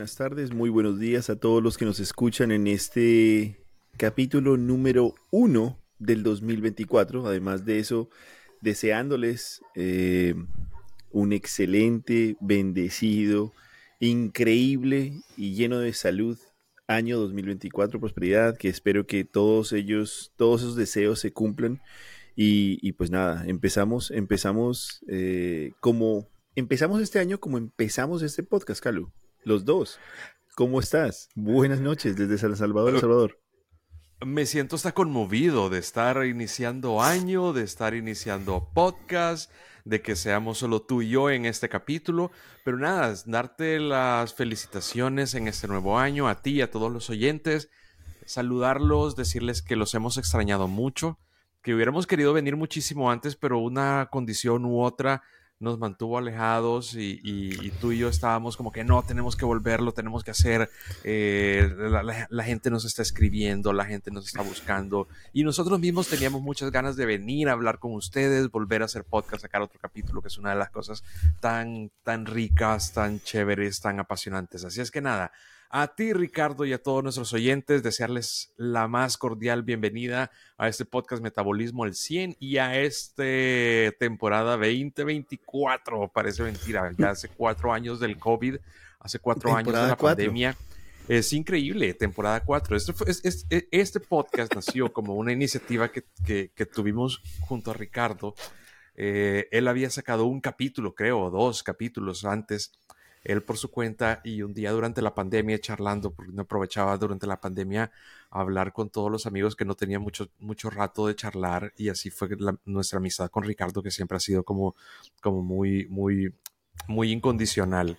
Buenas tardes, muy buenos días a todos los que nos escuchan en este capítulo número uno del 2024. Además de eso, deseándoles eh, un excelente, bendecido, increíble y lleno de salud año 2024, prosperidad, que espero que todos ellos, todos esos deseos se cumplan. Y, pues nada, empezamos, empezamos eh, como, empezamos este año como empezamos este podcast, Calu, los dos. ¿Cómo estás? Buenas noches desde San Salvador, El Salvador. Me siento hasta conmovido de estar iniciando año, de estar iniciando podcast, de que seamos solo tú y yo en este capítulo. Pero nada, darte las felicitaciones en este nuevo año a ti y a todos los oyentes, saludarlos, decirles que los hemos extrañado mucho, que hubiéramos querido venir muchísimo antes, pero una condición u otra nos mantuvo alejados y, tú y yo estábamos como que no, tenemos que volverlo, tenemos que hacer, eh, la, gente nos está escribiendo, la gente nos está buscando y nosotros mismos teníamos muchas ganas de venir a hablar con ustedes, volver a hacer podcast, sacar otro capítulo, que es una de las cosas tan, tan ricas, tan chéveres, tan apasionantes. Así es que nada, a ti, Ricardo, y a todos nuestros oyentes, desearles la más cordial bienvenida a este podcast Metabolismo al 100 y a esta temporada 2024. Parece mentira, ya hace cuatro años del COVID, hace cuatro años de la pandemia. Es increíble, temporada 4. Este, este, podcast nació como una iniciativa que, tuvimos junto a Ricardo. Eh, él había sacado un capítulo, creo, dos capítulos antes él por su cuenta y un día durante la pandemia charlando, porque no aprovechaba durante la pandemia hablar con todos los amigos que no tenía mucho, mucho rato de charlar y así fue nuestra amistad con Ricardo que siempre ha sido como, como muy, muy, muy incondicional.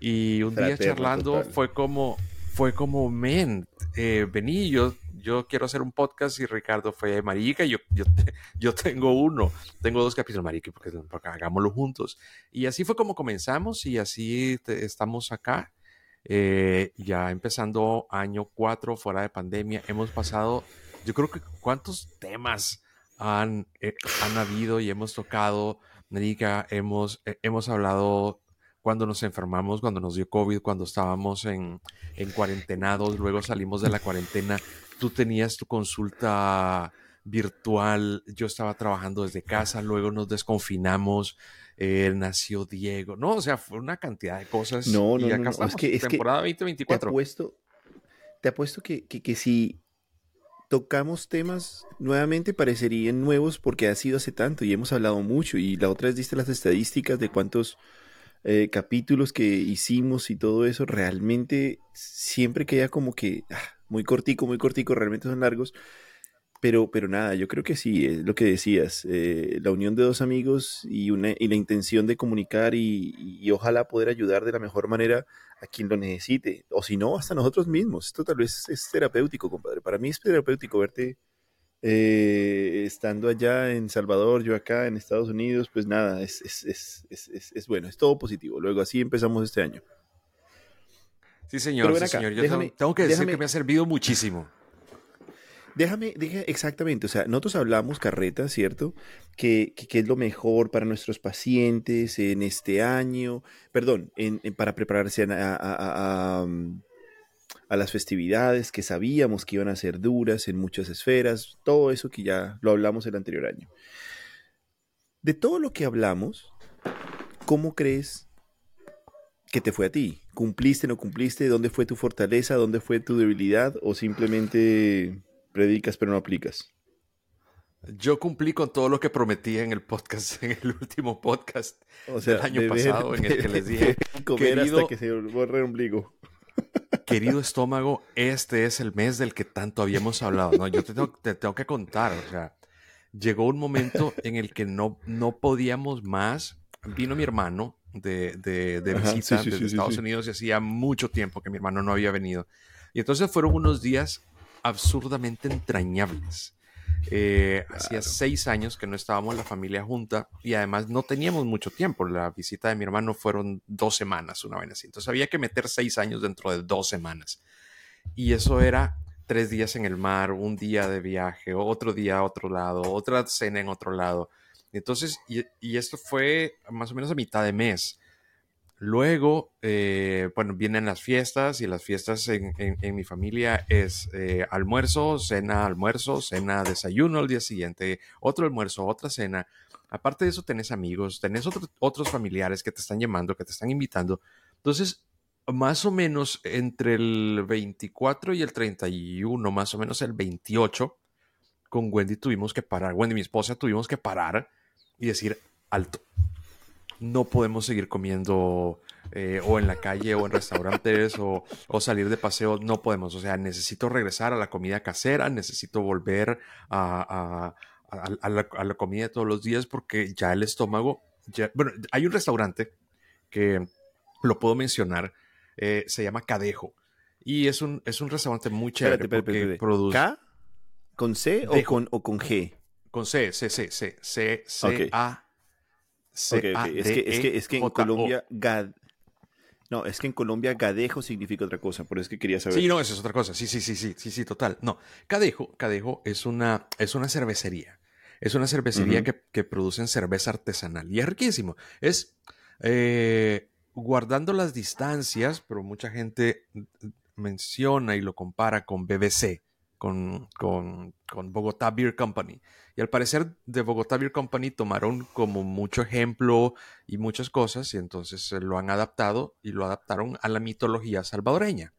Y un día charlando fue como, fue como, men, eh, vení, yo yo quiero hacer un podcast y Ricardo fue, marica, yo, yo, tengo uno, tengo dos capítulos, marica, porque, hagámoslo juntos. Y así fue como comenzamos y así estamos acá. Eh, ya empezando año cuatro fuera de pandemia, hemos pasado, yo creo que cuántos temas han, eh, han habido y hemos tocado, marica, hemos, eh, hemos hablado cuando nos enfermamos, cuando nos dio COVID, cuando estábamos en, en cuarentenados, luego salimos de la cuarentena, tú tenías tu consulta virtual, yo estaba trabajando desde casa, luego nos desconfinamos, eh, nació Diego, no, o sea, fue una cantidad de cosas. No, no, no, es que, es temporada 2024. Te apuesto, te apuesto que, que, que, si tocamos temas nuevamente parecerían nuevos porque ha sido hace tanto y hemos hablado mucho y la otra vez diste las estadísticas de cuántos eh, capítulos que hicimos y todo eso, realmente siempre queda como que ah, muy cortico, muy cortico, realmente son largos. Pero, pero nada, yo creo que sí, es lo que decías, eh, la unión de dos amigos y, una, y la intención de comunicar y, ojalá poder ayudar de la mejor manera a quien lo necesite, o si no, hasta nosotros mismos. Esto tal vez es terapéutico, compadre. Para mí es terapéutico verte eh, estando allá en Salvador, yo acá en Estados Unidos, pues nada, es, es, es, es, bueno, es todo positivo. Luego así empezamos este año. Sí, señor, sí, señor. Yo tengo que decir que me ha servido muchísimo. Déjame, déjame, exactamente, o sea, nosotros hablamos, Carreta, ¿cierto? Que, que, es lo mejor para nuestros pacientes en este año, perdón, en, para prepararse a, a, a, a, las festividades que sabíamos que iban a ser duras en muchas esferas, todo eso que ya lo hablamos el anterior año. De todo lo que hablamos, ¿cómo crees ¿Qué te fue a ti? ¿Cumpliste, no cumpliste? ¿Dónde fue tu fortaleza? ¿Dónde fue tu debilidad? ¿O simplemente predicas pero no aplicas? Yo cumplí con todo lo que prometí en el podcast, en el último podcast o sea, del año pasado, en el que les dije, comer hasta que se borre el ombligo. Querido estómago, este es el mes del que tanto habíamos hablado. ¿no? Yo te tengo, te tengo que contar, o sea, llegó un momento en el que no, no podíamos más. Vino mi hermano, de, de, visita desde Estados Unidos y hacía mucho tiempo que mi hermano no había venido. Y entonces fueron unos días absurdamente entrañables. Eh, hacía seis años que no estábamos la familia junta y además no teníamos mucho tiempo. La visita de mi hermano fueron dos semanas, una vez así. Entonces había que meter seis años dentro de dos semanas. Y eso era tres días en el mar, un día de viaje, otro día a otro lado, otra cena en otro lado. Entonces, y, esto fue más o menos a mitad de mes. Luego, eh, bueno, vienen las fiestas y las fiestas en, mi familia es eh, almuerzo, cena, almuerzo, cena, desayuno al día siguiente, otro almuerzo, otra cena. Aparte de eso, tenés amigos, tenés otros familiares que te están llamando, que te están invitando. Entonces, más o menos entre el 24 y el 31, más o menos el 28, con Wendy tuvimos que parar, Wendy, mi esposa, tuvimos que parar y decir, alto no podemos seguir comiendo eh, o en la calle o en restaurantes o, salir de paseo, no podemos. O sea, necesito regresar a la comida casera, necesito volver a, la, comida de todos los días porque ya el estómago, bueno, hay un restaurante que lo puedo mencionar, eh, se llama Cadejo. Y es un, es un restaurante muy chévere porque produce... ¿K? ¿Con C o con, o con G? Con C, C, C, C, C, C, A, es, que, es, que, en Colombia No, es que en Colombia gadejo significa otra cosa, por eso es que quería saber. Sí, no, eso es otra cosa. Sí, sí, sí, sí, sí, sí, total. No, cadejo, cadejo es una, es una cervecería. Es una cervecería que, que producen cerveza artesanal y es riquísimo. Es eh, guardando las distancias, pero mucha gente menciona y lo compara con BBC, con, con, con Bogotá Beer Company. Y al parecer de Bogotá Beer Company tomaron como mucho ejemplo y muchas cosas y entonces lo han adaptado y lo adaptaron a la mitología salvadoreña.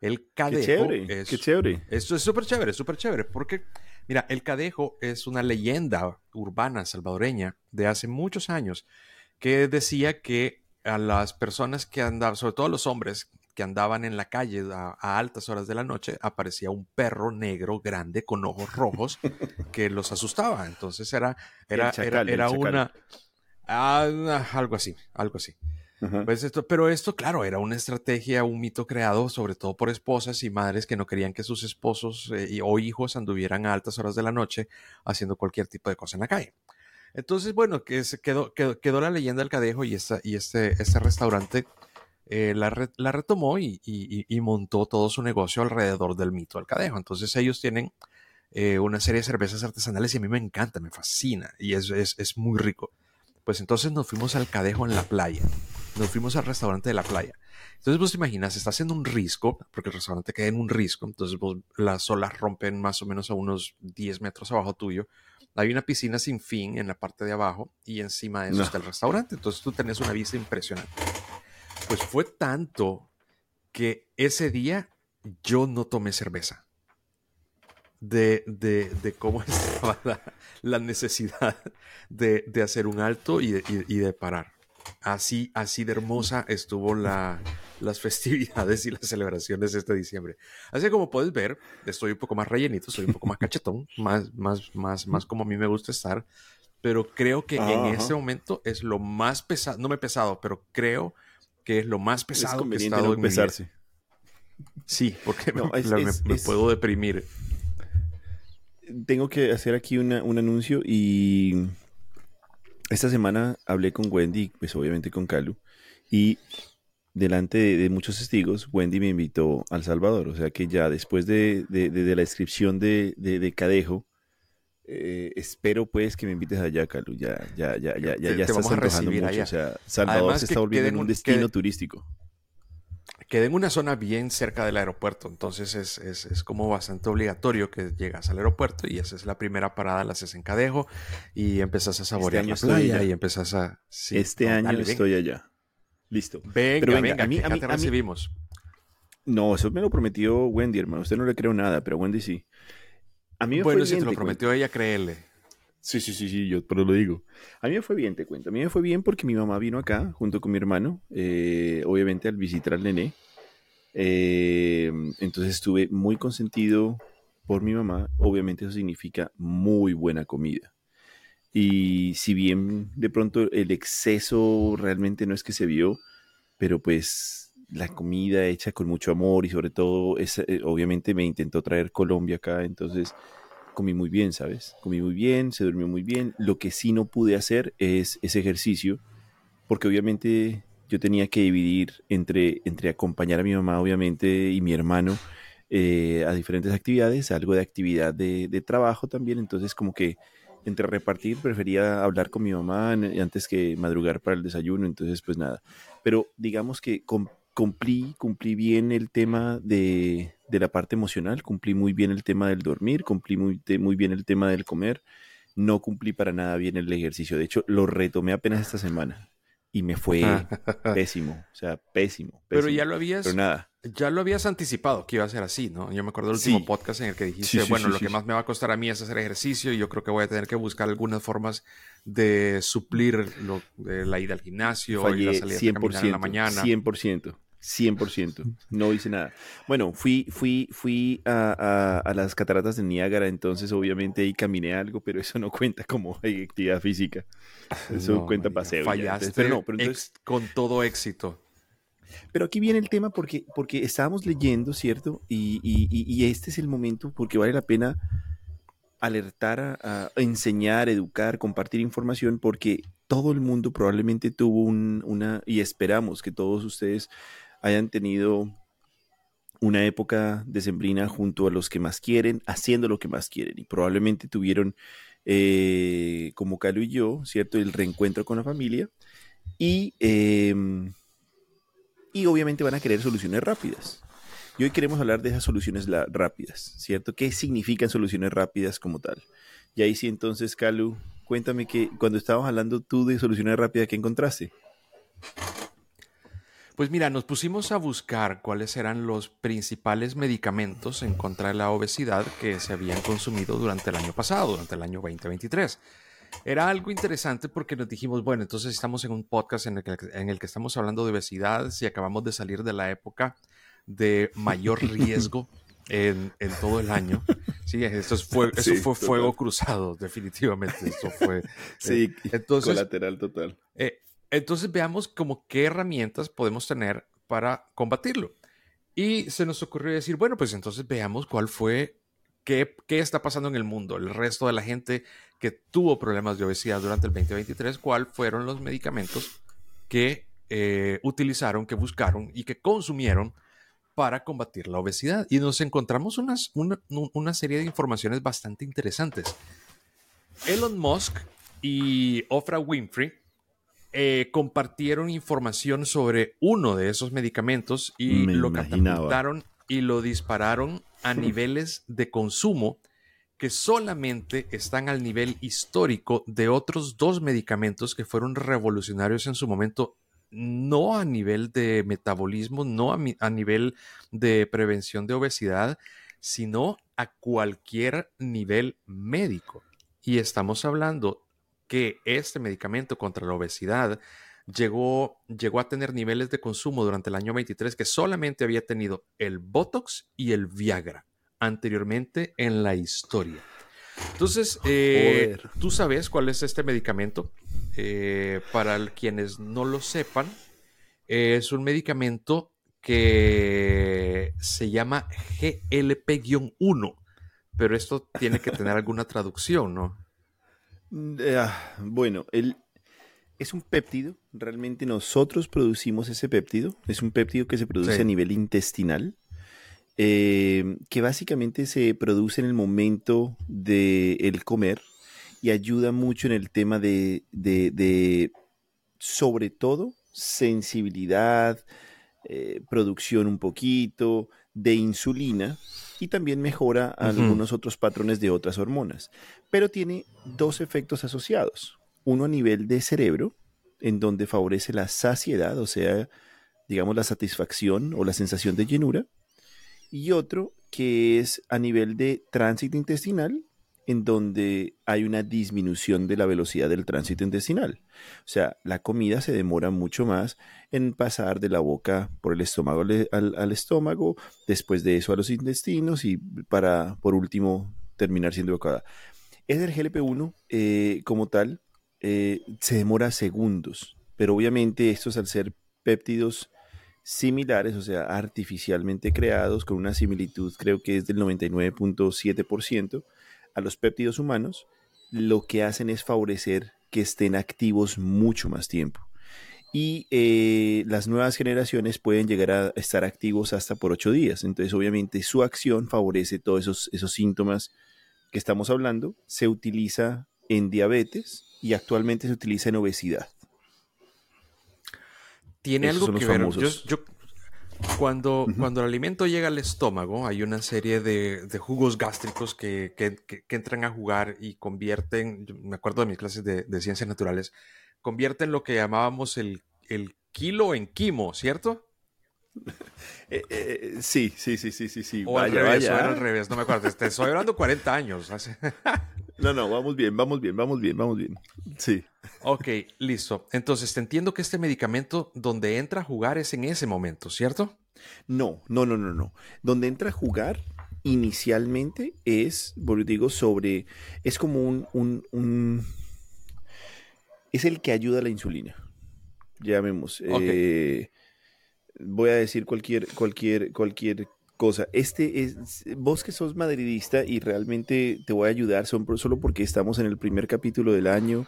El cadejo qué chévere, es... Qué chévere. Esto es súper chévere, súper chévere, porque, mira, el cadejo es una leyenda urbana salvadoreña de hace muchos años que decía que a las personas que andaban, sobre todo a los hombres que andaban en la calle a, altas horas de la noche, aparecía un perro negro grande con ojos rojos que los asustaba. Entonces era, era, era, una... Ah, algo así, algo así. pues esto, pero esto, claro, era una estrategia, un mito creado sobre todo por esposas y madres que no querían que sus esposos eh, o hijos anduvieran a altas horas de la noche haciendo cualquier tipo de cosa en la calle. Entonces, bueno, que se quedó, quedó, la leyenda del cadejo y, esta, y este, este restaurante eh, la, retomó y, montó todo su negocio alrededor del mito del cadejo. Entonces ellos tienen eh, una serie de cervezas artesanales y a mí me encanta, me fascina y es, es, muy rico. Pues entonces nos fuimos al cadejo en la playa, nos fuimos al restaurante de la playa. Entonces vos te imaginas, estás en un risco, porque el restaurante queda en un risco, entonces las olas rompen más o menos a unos 10 metros abajo tuyo. Hay una piscina sin fin en la parte de abajo y encima de eso está el restaurante. Entonces tú tenés una vista impresionante. Pues fue tanto que ese día yo no tomé cerveza. De, de, cómo estaba la, necesidad de, hacer un alto y de, parar. Así, así de hermosa estuvo la, las festividades y las celebraciones de este diciembre. Así como puedes ver, estoy un poco más rellenito, estoy un poco más cachetón, más, más, más, más como a mí me gusta estar. Pero creo que en ese momento es lo más pesado, no me he pesado, pero creo que es lo más pesado que he estado en pesarse. Sí, porque me, puedo deprimir. Tengo que hacer aquí un anuncio y esta semana hablé con Wendy, pues obviamente con Calu, y delante de, muchos testigos, Wendy me invitó al Salvador. O sea que ya después de, la descripción de, Cadejo, eh, espero pues que me invites allá, Calu. Ya, ya, ya, ya, ya, ya estás antojando mucho. O sea, Salvador se está volviendo un destino turístico. Queda en una zona bien cerca del aeropuerto, entonces es, es, es, como bastante obligatorio que llegas al aeropuerto y esa es la primera parada, la haces en Cadejo y empezás a este saborear la playa y empezás a... este año estoy allá. Listo. Venga, Pero venga, a mí, a mí, te recibimos. No, eso me lo prometió Wendy, hermano. Usted no le creo nada, pero Wendy sí. A mí me bueno, si te lo prometió ella, créele. Sí, sí, sí, sí, yo pero lo digo. A mí me fue bien, te cuento. A mí me fue bien porque mi mamá vino acá junto con mi hermano, eh, obviamente al visitar al nené. Eh, entonces estuve muy consentido por mi mamá. Obviamente eso significa muy buena comida. Y si bien de pronto el exceso realmente no es que se vio, pero pues la comida hecha con mucho amor y sobre todo, es, eh, obviamente me intentó traer Colombia acá, entonces comí muy bien, ¿sabes? Comí muy bien, se durmió muy bien. Lo que sí no pude hacer es ese ejercicio, porque obviamente yo tenía que dividir entre, entre acompañar a mi mamá, obviamente, y mi hermano eh, a diferentes actividades, algo de actividad de, de trabajo también, entonces como que entre repartir, prefería hablar con mi mamá antes que madrugar para el desayuno, entonces pues nada. Pero digamos que cumplí, cumplí bien el tema de, la parte emocional, cumplí muy bien el tema del dormir, cumplí muy, muy bien el tema del comer, no cumplí para nada bien el ejercicio, de hecho lo retomé apenas esta semana y me fue pésimo, o sea, pésimo, Pero ya lo habías, nada. ya lo habías anticipado que iba a ser así, ¿no? Yo me acuerdo del último podcast en el que dijiste, bueno, lo que más me va a costar a mí es hacer ejercicio y yo creo que voy a tener que buscar algunas formas de suplir lo, de la ida al gimnasio y la salida 100%, en la mañana. 100%. 100%. No hice nada. Bueno, fui, fui, fui a, las cataratas de Niágara, entonces obviamente ahí caminé algo, pero eso no cuenta como actividad física. Eso cuenta paseo. Fallaste pero no, pero con todo éxito. Pero aquí viene el tema porque, porque estábamos leyendo, ¿cierto? Y, y, este es el momento porque vale la pena alertar, a, enseñar, educar, compartir información, porque todo el mundo probablemente tuvo una, y esperamos que todos ustedes hayan tenido una época decembrina junto a los que más quieren, haciendo lo que más quieren. Y probablemente tuvieron, eh, como Calo y yo, ¿cierto? El reencuentro con la familia. Y, em, y obviamente van a querer soluciones rápidas. Y hoy queremos hablar de esas soluciones rápidas, ¿cierto? ¿Qué significan soluciones rápidas como tal? Y ahí sí, entonces, Calu, cuéntame que cuando estábamos hablando tú de soluciones rápidas, ¿qué encontraste? Pues mira, nos pusimos a buscar cuáles eran los principales medicamentos en contra de la obesidad que se habían consumido durante el año pasado, durante el año 2023. Era algo interesante porque nos dijimos, bueno, entonces estamos en un podcast en el que, en el que estamos hablando de obesidad, si acabamos de salir de la época de mayor riesgo en, en todo el año. Sí, eso fue, eso fue fuego cruzado, definitivamente. Eso fue. sí, eh, entonces, colateral total. Eh, entonces veamos como qué herramientas podemos tener para combatirlo. Y se nos ocurrió decir, bueno, pues entonces veamos cuál fue, qué, qué está pasando en el mundo, el resto de la gente que tuvo problemas de obesidad durante el 2023, cuáles fueron los medicamentos que eh, utilizaron, que buscaron y que consumieron para combatir la obesidad. Y nos encontramos unas, una, una serie de informaciones bastante interesantes. Elon Musk y Oprah Winfrey eh, compartieron información sobre uno de esos medicamentos y lo catapultaron y lo dispararon a niveles de consumo que solamente están al nivel histórico de otros dos medicamentos que fueron revolucionarios en su momento, no a nivel de metabolismo, no a, a nivel de prevención de obesidad, sino a cualquier nivel médico. Y estamos hablando que este medicamento contra la obesidad llegó, llegó a tener niveles de consumo durante el año 23 que solamente había tenido el Botox y el Viagra anteriormente en la historia. Entonces, eh, ¿tú sabes cuál es este medicamento? Eh, para quienes no lo sepan, es un medicamento que se llama GLP-1, pero esto tiene que tener alguna traducción, ¿no? Mm, ah, bueno, el, es un péptido. Realmente nosotros producimos ese péptido. Es un péptido que se produce a nivel intestinal. Eh, que básicamente se produce en el momento del el comer y ayuda mucho en el tema de, de, sobre todo, sensibilidad, eh, producción un poquito, de insulina y también mejora algunos otros patrones de otras hormonas. Pero tiene dos efectos asociados. Uno a nivel de cerebro, en donde favorece la saciedad, o sea, digamos la satisfacción o la sensación de llenura. Y otro que es a nivel de tránsito intestinal, en donde hay una disminución de la velocidad del tránsito intestinal. O sea, la comida se demora mucho más en pasar de la boca por el estómago al, estómago, después de eso a los intestinos y para, por último, terminar siendo evocada. Es el GLP-1 eh, como tal, eh, se demora segundos, pero obviamente estos al ser péptidos similares, o sea, artificialmente creados, con una similitud creo que es del 99.7%, a los péptidos humanos, lo que hacen es favorecer que estén activos mucho más tiempo. Y eh, las nuevas generaciones pueden llegar a estar activos hasta por ocho días. Entonces, obviamente, su acción favorece todos esos, esos síntomas que estamos hablando. Se utiliza en diabetes y actualmente se utiliza en obesidad. Tiene algo que ver. Yo, cuando, cuando el alimento llega al estómago, hay una serie de, jugos gástricos que, entran a jugar y convierten, me acuerdo de mis clases de, ciencias naturales, convierten lo que llamábamos el, el kilo en quimo, ¿cierto? sí, sí, sí, sí, sí, sí. O al revés, o era al revés, no me acuerdo. Te estoy hablando 40 años. no, no, vamos bien, vamos bien, vamos bien, vamos bien. Sí. Ok, listo. Entonces, te entiendo que este medicamento donde entra a jugar es en ese momento, ¿cierto? No, no, no, no, no. Donde entra a jugar inicialmente es, digo, sobre, es como un, un, es el que ayuda a la insulina. Llamemos. Eh, voy a decir cualquier, cualquier, cualquier cosa. Este es, vos que sos madridista y realmente te voy a ayudar solo porque estamos en el primer capítulo del año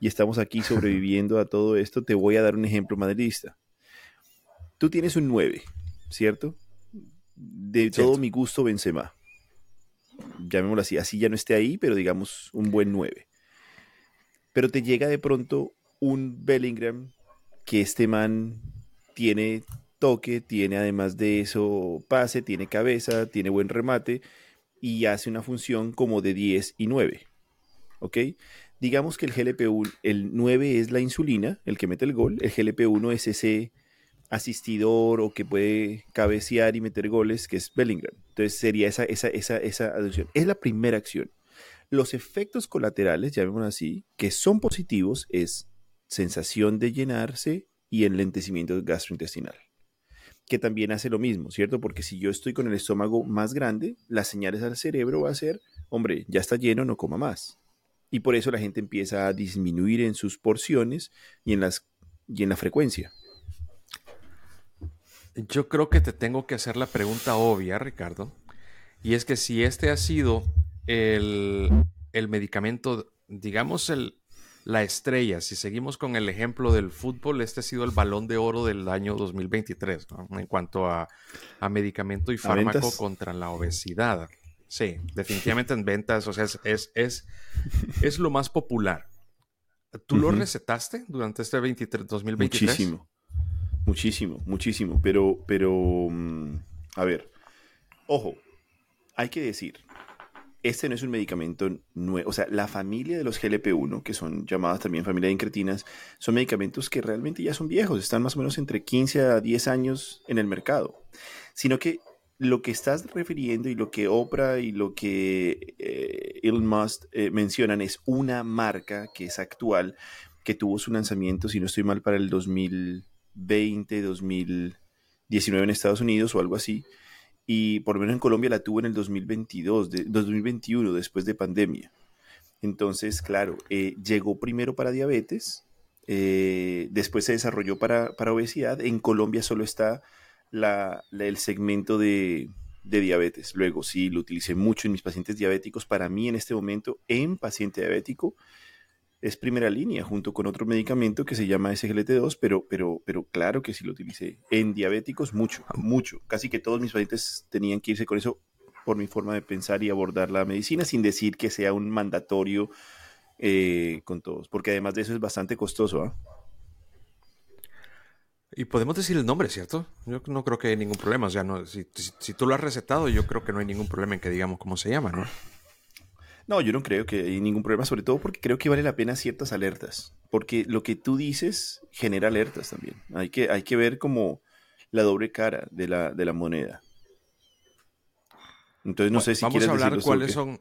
y estamos aquí sobreviviendo a todo esto, te voy a dar un ejemplo madridista. Tú tienes un 9, ¿cierto? De todo mi gusto Benzema. Llamémoslo así, así ya no esté ahí, pero digamos un buen 9. Pero te llega de pronto un Bellingham que este man tiene toque, tiene además de eso pase, tiene cabeza, tiene buen remate y hace una función como de 10 y 9. ¿Ok? Digamos que el GLP-1, el 9 es la insulina, el que mete el gol, el GLP-1 es ese asistidor o que puede cabecear y meter goles, que es Bellingham. Entonces sería esa, esa, esa, esa Es la primera acción. Los efectos colaterales, llamémoslo así, que son positivos, es sensación de llenarse y enlentecimiento gastrointestinal que también hace lo mismo, ¿cierto? Porque si yo estoy con el estómago más grande, las señales al cerebro va a ser, hombre, ya está lleno, no coma más. Y por eso la gente empieza a disminuir en sus porciones y en, las, y en la frecuencia. Yo creo que te tengo que hacer la pregunta obvia, Ricardo. Y es que si este ha sido el, el medicamento, digamos, el, la estrella. Si seguimos con el ejemplo del fútbol, este ha sido el balón de oro del año 2023 en cuanto a, medicamento y fármaco contra la obesidad. Sí, definitivamente en ventas, o sea, es, es, es, lo más popular. ¿Tú lo recetaste durante este 23, 2023? Muchísimo, muchísimo, muchísimo, pero, pero, mm, a ver, ojo, hay que decir, este no es un medicamento nuevo. O sea, la familia de los GLP-1, que son llamadas también familia de incretinas, son medicamentos que realmente ya son viejos, están más o menos entre 15 a 10 años en el mercado. Sino que lo que estás refiriendo y lo que Oprah y lo que eh, Elon Musk eh, mencionan es una marca que es actual, que tuvo su lanzamiento, si no estoy mal, para el 2020, 2019 en Estados Unidos o algo así y por lo menos en Colombia la tuvo en el 2022, de, 2021, después de pandemia. Entonces, claro, eh, llegó primero para diabetes, eh, después se desarrolló para, para, obesidad. En Colombia solo está la, el segmento de, de, diabetes. Luego, sí, lo utilicé mucho en mis pacientes diabéticos. Para mí, en este momento, en paciente diabético, es primera línea junto con otro medicamento que se llama SGLT2, pero, pero, pero claro que sí lo utilicé. En diabéticos mucho, mucho. Casi que todos mis pacientes tenían que irse con eso por mi forma de pensar y abordar la medicina sin decir que sea un mandatorio eh, con todos, porque además de eso es bastante costoso. ¿ah? Y podemos decir el nombre, ¿cierto? Yo no creo que haya ningún problema. O sea, no, si, si, tú lo has recetado, yo creo que no hay ningún problema en que digamos cómo se llama, ¿no? No, yo no creo que hay ningún problema, sobre todo porque creo que vale la pena ciertas alertas, porque lo que tú dices genera alertas también. Hay que, hay que ver como la doble cara de la, de la moneda. Entonces no sé si vamos a hablar cuáles son.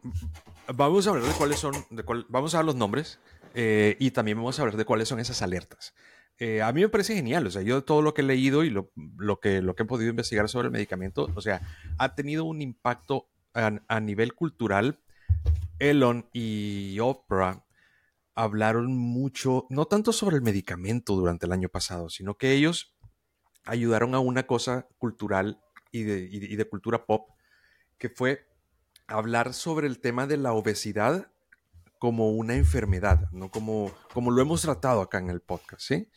Vamos a hablar de cuáles son. De vamos a dar los nombres eh, y también vamos a hablar de cuáles son esas alertas. Eh, a mí me parece genial, o sea, yo todo lo que he leído y lo, lo, que, lo que he podido investigar sobre el medicamento, o sea, ha tenido un impacto a, a nivel cultural Elon y Oprah hablaron mucho, no tanto sobre el medicamento durante el año pasado, sino que ellos ayudaron a una cosa cultural y de, cultura pop, que fue hablar sobre el tema de la obesidad como una enfermedad, no como, como lo hemos tratado acá en el podcast, ¿sí?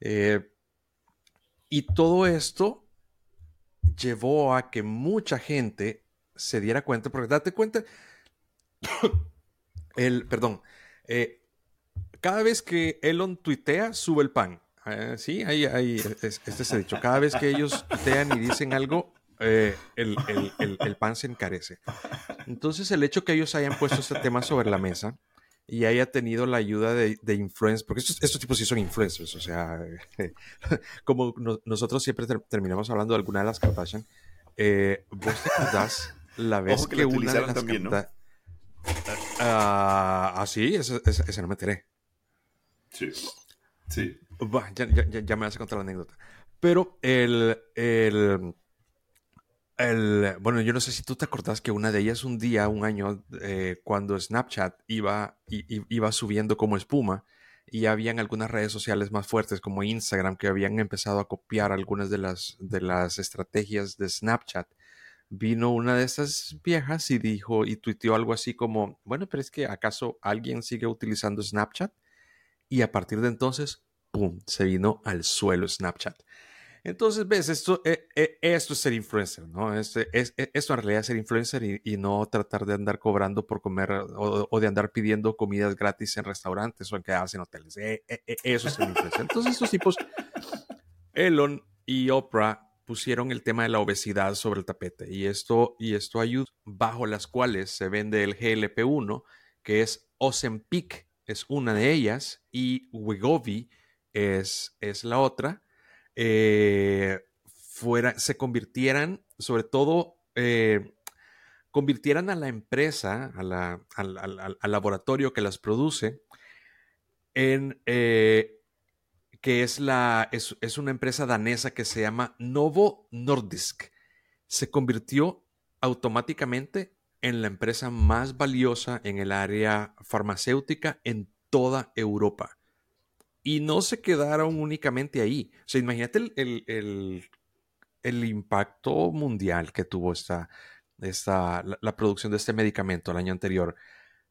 Eh, y todo esto llevó a que mucha gente se diera cuenta, porque date cuenta, el, perdón, eh, cada vez que Elon tuitea, sube el pan. Eh, sí, ahí, ahí, este se ha dicho. Cada vez que ellos tuitean y dicen algo, el, el, pan se encarece. Entonces, el hecho que ellos hayan puesto este tema sobre la mesa y haya tenido la ayuda de, de influencers, porque estos, tipos sí son influencers, o sea, como nosotros siempre terminamos hablando de alguna de las Kardashian, eh, ¿vos te acordás la vez que, una de las también, ¿no? Ah, ah, sí, ese, no me enteré. Sí. Sí. ya, ya, ya, me vas a contar la anécdota. Pero el, el bueno, yo no sé si tú te acordás que una de ellas un día, un año, eh, cuando Snapchat iba, iba subiendo como espuma y habían algunas redes sociales más fuertes como Instagram que habían empezado a copiar algunas de las, de las estrategias de Snapchat, vino una de esas viejas y dijo y tuiteó algo así como, bueno, pero es que acaso alguien sigue utilizando Snapchat y a partir de entonces, ¡pum!, se vino al suelo Snapchat. Entonces, ves, esto, eh, eh, esto es ser influencer, ¿no? Este, es, e, esto en realidad es ser influencer y, no tratar de andar cobrando por comer o, de andar pidiendo comidas gratis en restaurantes o en quedarse en hoteles. Eh, eso es ser influencer. Entonces, estos tipos, Elon y Oprah pusieron el tema de la obesidad sobre el tapete y esto, y esto ayuda bajo las cuales se vende el GLP-1, que es Ozempic, es una de ellas, y Wegovy es, es la otra eh, fuera, se convirtieran, sobre todo, eh, convirtieran a la empresa, al, laboratorio que las produce, en eh, que es, la, es, es, una empresa danesa que se llama Novo Nordisk. Se convirtió automáticamente en la empresa más valiosa en el área farmacéutica en toda Europa. Y no se quedaron únicamente ahí. O sea, imagínate el, el, impacto mundial que tuvo esta, esta, la, producción de este medicamento el año anterior.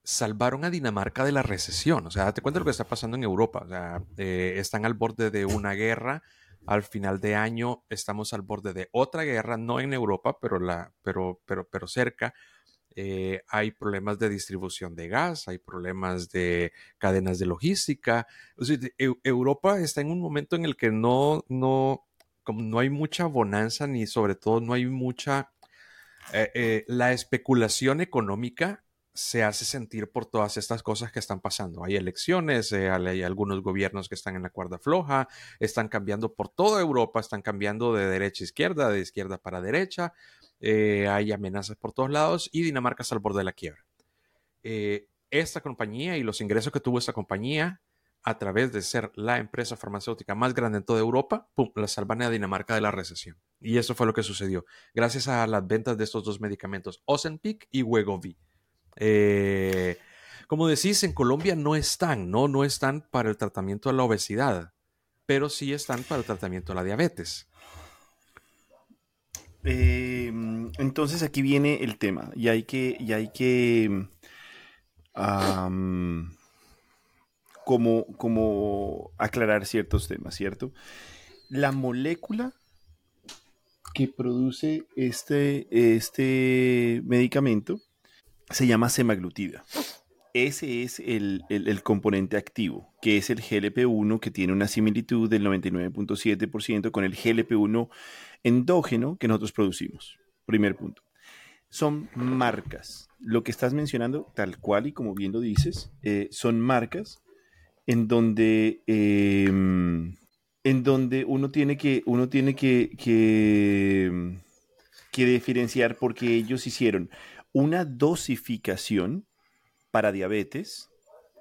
Salvaron a Dinamarca de la recesión. O sea, date cuenta de lo que está pasando en Europa. O sea, eh, están al borde de una guerra. Al final de año estamos al borde de otra guerra, no en Europa, pero, la, pero, pero, pero cerca. Eh, hay problemas de distribución de gas, hay problemas de cadenas de logística. Europa está en un momento en el que no, no, como no hay mucha bonanza ni sobre todo no hay mucha... Eh, la especulación económica se hace sentir por todas estas cosas que están pasando. Hay elecciones, hay algunos gobiernos que están en la cuerda floja, están cambiando por toda Europa, están cambiando de derecha a izquierda, de izquierda para derecha. Eh, hay amenazas por todos lados y Dinamarca está al borde de la quiebra. Eh, esta compañía y los ingresos que tuvo esta compañía a través de ser la empresa farmacéutica más grande en toda Europa, la salvan a Dinamarca de la recesión. Y eso fue lo que sucedió, gracias a las ventas de estos dos medicamentos, Ozempic y Wegovy. Eh, como decís, en Colombia no están, ¿no? No están para el tratamiento de la obesidad, pero sí están para el tratamiento de la diabetes. Em, entonces aquí viene el tema y hay que, y hay que como, como aclarar ciertos temas, ¿cierto? La molécula que produce este, este medicamento se llama semaglutida. Ese es el, el, componente activo, que es el GLP-1, que tiene una similitud del 99.7% con el GLP-1 endógeno que nosotros producimos. Primer punto. Son marcas. Lo que estás mencionando, tal cual y como bien lo dices, eh, son marcas en donde, em, en donde uno tiene que, uno tiene que, que, que diferenciar porque ellos hicieron una dosificación para diabetes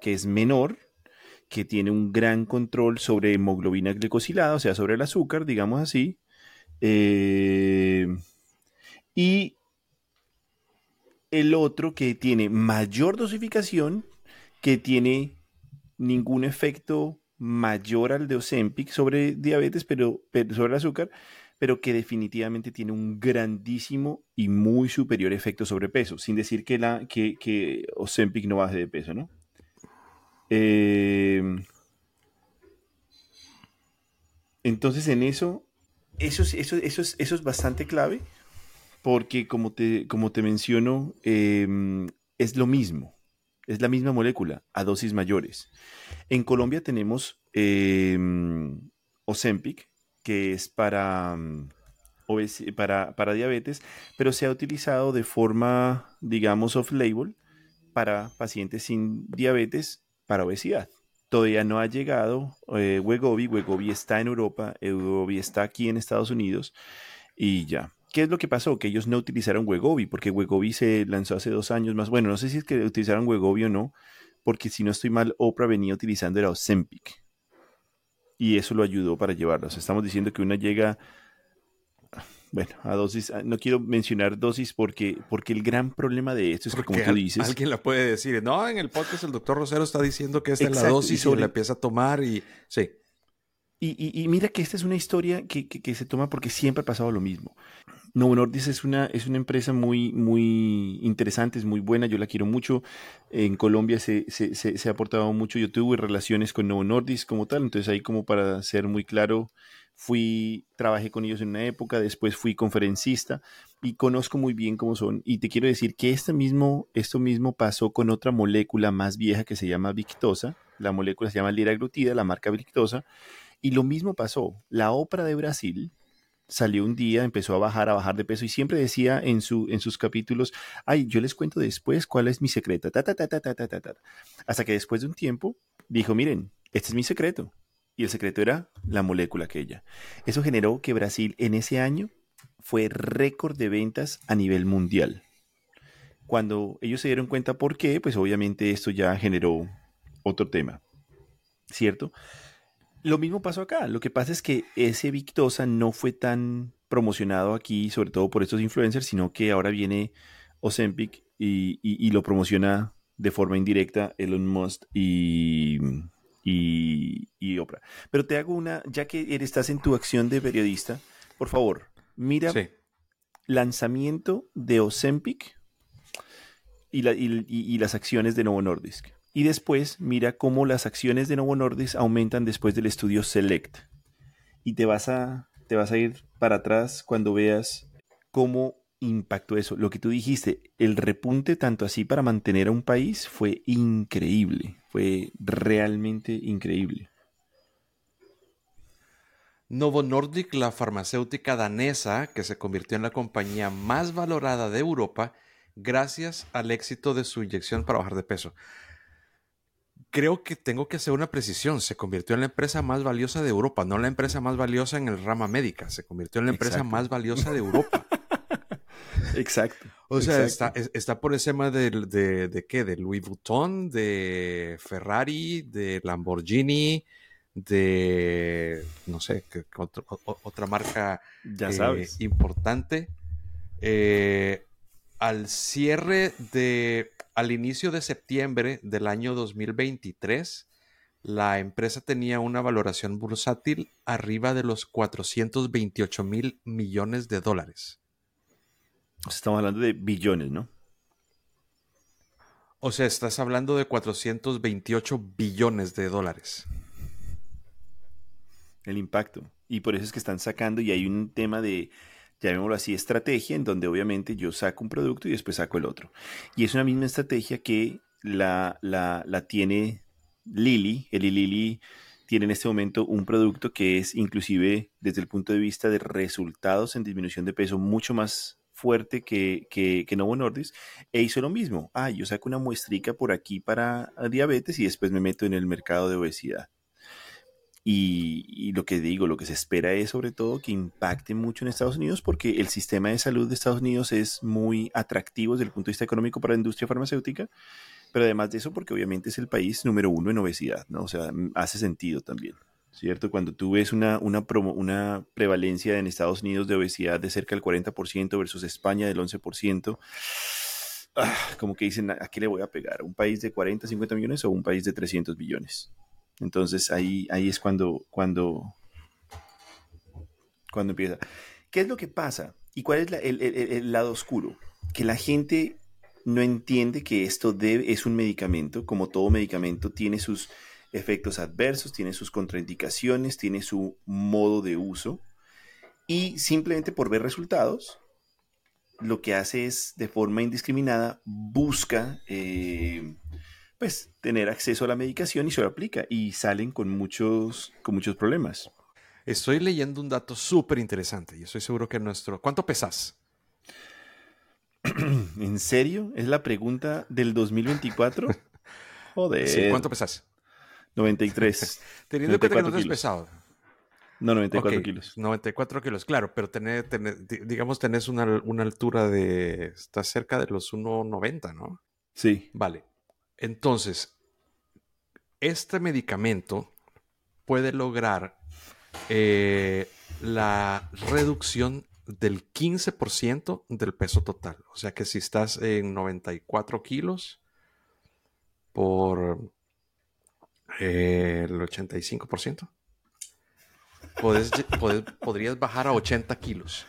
que es menor, que tiene un gran control sobre hemoglobina glicosilada, o sea, sobre el azúcar, digamos así, eh, y el otro que tiene mayor dosificación, que tiene ningún efecto mayor al de Ozempic sobre diabetes, pero, sobre el azúcar, pero que definitivamente tiene un grandísimo y muy superior efecto sobre peso, sin decir que, la, que, que Ozempic no baje de peso, ¿no? Eh, entonces en eso eso, eso, eso, es, eso es bastante clave porque como te, como te menciono, em, es lo mismo. es la misma molécula a dosis mayores. En Colombia tenemos eh, Ozempic, que es para, mm, para, para diabetes, pero se ha utilizado de forma, digamos, off-label para pacientes sin diabetes para obesidad. Todavía no ha llegado eh, Wegovy, Wegovy está en Europa, Wegovy está aquí en Estados Unidos y ya. ¿Qué es lo que pasó? Que ellos no utilizaron Wegovy, porque Wegovy se lanzó hace dos años más. Bueno, no sé si es que utilizaron Wegovy o no, porque si no estoy mal, Oprah venía utilizando el Ozempic. Y eso lo ayudó para llevarlos. Estamos diciendo que una llega, bueno, a dosis, no quiero mencionar dosis porque, porque el gran problema de esto es que, como tú dices... Alguien la puede decir, no, en el podcast el doctor Rosero está diciendo que esta es la dosis y, sobre... la empieza a tomar y... Sí. Y, mira que esta es una historia que, que, se toma porque siempre ha pasado lo mismo. Novo Nordisk es una, es una empresa muy, muy interesante, es muy buena, yo la quiero mucho. En Colombia se, se, se, ha aportado mucho, yo tuve relaciones con Novo Nordisk como tal, entonces ahí como para ser muy claro, fui, trabajé con ellos en una época, después fui conferencista y conozco muy bien cómo son. Y te quiero decir que este mismo, esto mismo pasó con otra molécula más vieja que se llama Victosa, la molécula se llama liraglutida, la marca Victosa, y lo mismo pasó. La ópera de Brasil, salió un día, empezó a bajar, a bajar de peso y siempre decía en, su, en sus capítulos, ay, yo les cuento después cuál es mi secreto, ta, ta, ta, ta, ta, ta, ta, Hasta que después de un tiempo dijo, miren, este es mi secreto. Y el secreto era la molécula aquella. Eso generó que Brasil en ese año fue récord de ventas a nivel mundial. Cuando ellos se dieron cuenta por qué, pues obviamente esto ya generó otro tema, ¿cierto? Lo mismo pasó acá. Lo que pasa es que ese Victosa no fue tan promocionado aquí, sobre todo por estos influencers, sino que ahora viene Ozempic y, lo promociona de forma indirecta Elon Musk y, y, Oprah. Pero te hago una, ya que estás en tu acción de periodista, por favor, mira lanzamiento de Ozempic y, y las acciones de Novo Nordisk. Y después mira cómo las acciones de Novo Nordisk aumentan después del estudio Select. Y te vas a, te vas a ir para atrás cuando veas cómo impactó eso. Lo que tú dijiste, el repunte tanto así para mantener a un país fue increíble. Fue realmente increíble. Novo Nordisk, la farmacéutica danesa que se convirtió en la compañía más valorada de Europa gracias al éxito de su inyección para bajar de peso creo que tengo que hacer una precisión. Se convirtió en la empresa más valiosa de Europa, no la empresa más valiosa en el rama médica. Se convirtió en la empresa más valiosa de Europa. Exacto. O sea, Está, está, por encima de, de, de, qué? De Louis Vuitton, de Ferrari, de Lamborghini, de no sé, otra marca ya eh, sabes. importante. Eh, al cierre de al inicio de septiembre del año 2023, la empresa tenía una valoración bursátil arriba de los 428 mil millones de dólares. Estamos hablando de billones, ¿no? O sea, estás hablando de 428 billones de dólares. El impacto. Y por eso es que están sacando, y hay un tema de llamémoslo así, estrategia, en donde obviamente yo saco un producto y después saco el otro. Y es una misma estrategia que la, la, tiene Lili. El Lili tiene en este momento un producto que es inclusive desde el punto de vista de resultados en disminución de peso mucho más fuerte que, que, que Novo Nordisk e hizo lo mismo. Ah, yo saco una muestrica por aquí para diabetes y después me meto en el mercado de obesidad. Y, lo que digo, lo que se espera es sobre todo que impacte mucho en Estados Unidos porque el sistema de salud de Estados Unidos es muy atractivo desde el punto de vista económico para la industria farmacéutica, pero además de eso porque obviamente es el país número uno en obesidad, ¿no? O sea, hace sentido también, ¿cierto? Cuando tú ves una, una, prevalencia en Estados Unidos de obesidad de cerca del 40% versus España del 11%, ah, como que dicen, ¿a qué le voy a pegar? ¿Un país de 40, 50 millones o un país de 300 billones? Entonces ahí, ahí es cuando, cuando, cuando empieza. ¿Qué es lo que pasa? ¿Y cuál es el, lado oscuro? Que la gente no entiende que esto debe, es un medicamento, como todo medicamento tiene sus efectos adversos, tiene sus contraindicaciones, tiene su modo de uso. Y simplemente por ver resultados, lo que hace es de forma indiscriminada busca eh, pues tener acceso a la medicación y se lo aplica y salen con muchos, con muchos problemas. Estoy leyendo un dato súper interesante y estoy seguro que nuestro... ¿Cuánto pesas? ¿En serio? ¿Es la pregunta del 2024? Joder. Sí, ¿cuánto pesas? 93. Teniendo en cuenta que no te pesado. No, 94 kilos. 94 kilos, claro, pero tener, digamos, tenés una, una, altura de. Estás cerca de los 1,90, ¿no? Sí. Vale. Entonces, este medicamento puede lograr eh, la reducción del 15% del peso total. O sea que si estás en 94 kilos por eh, el 85%, podrías bajar a 80 kilos.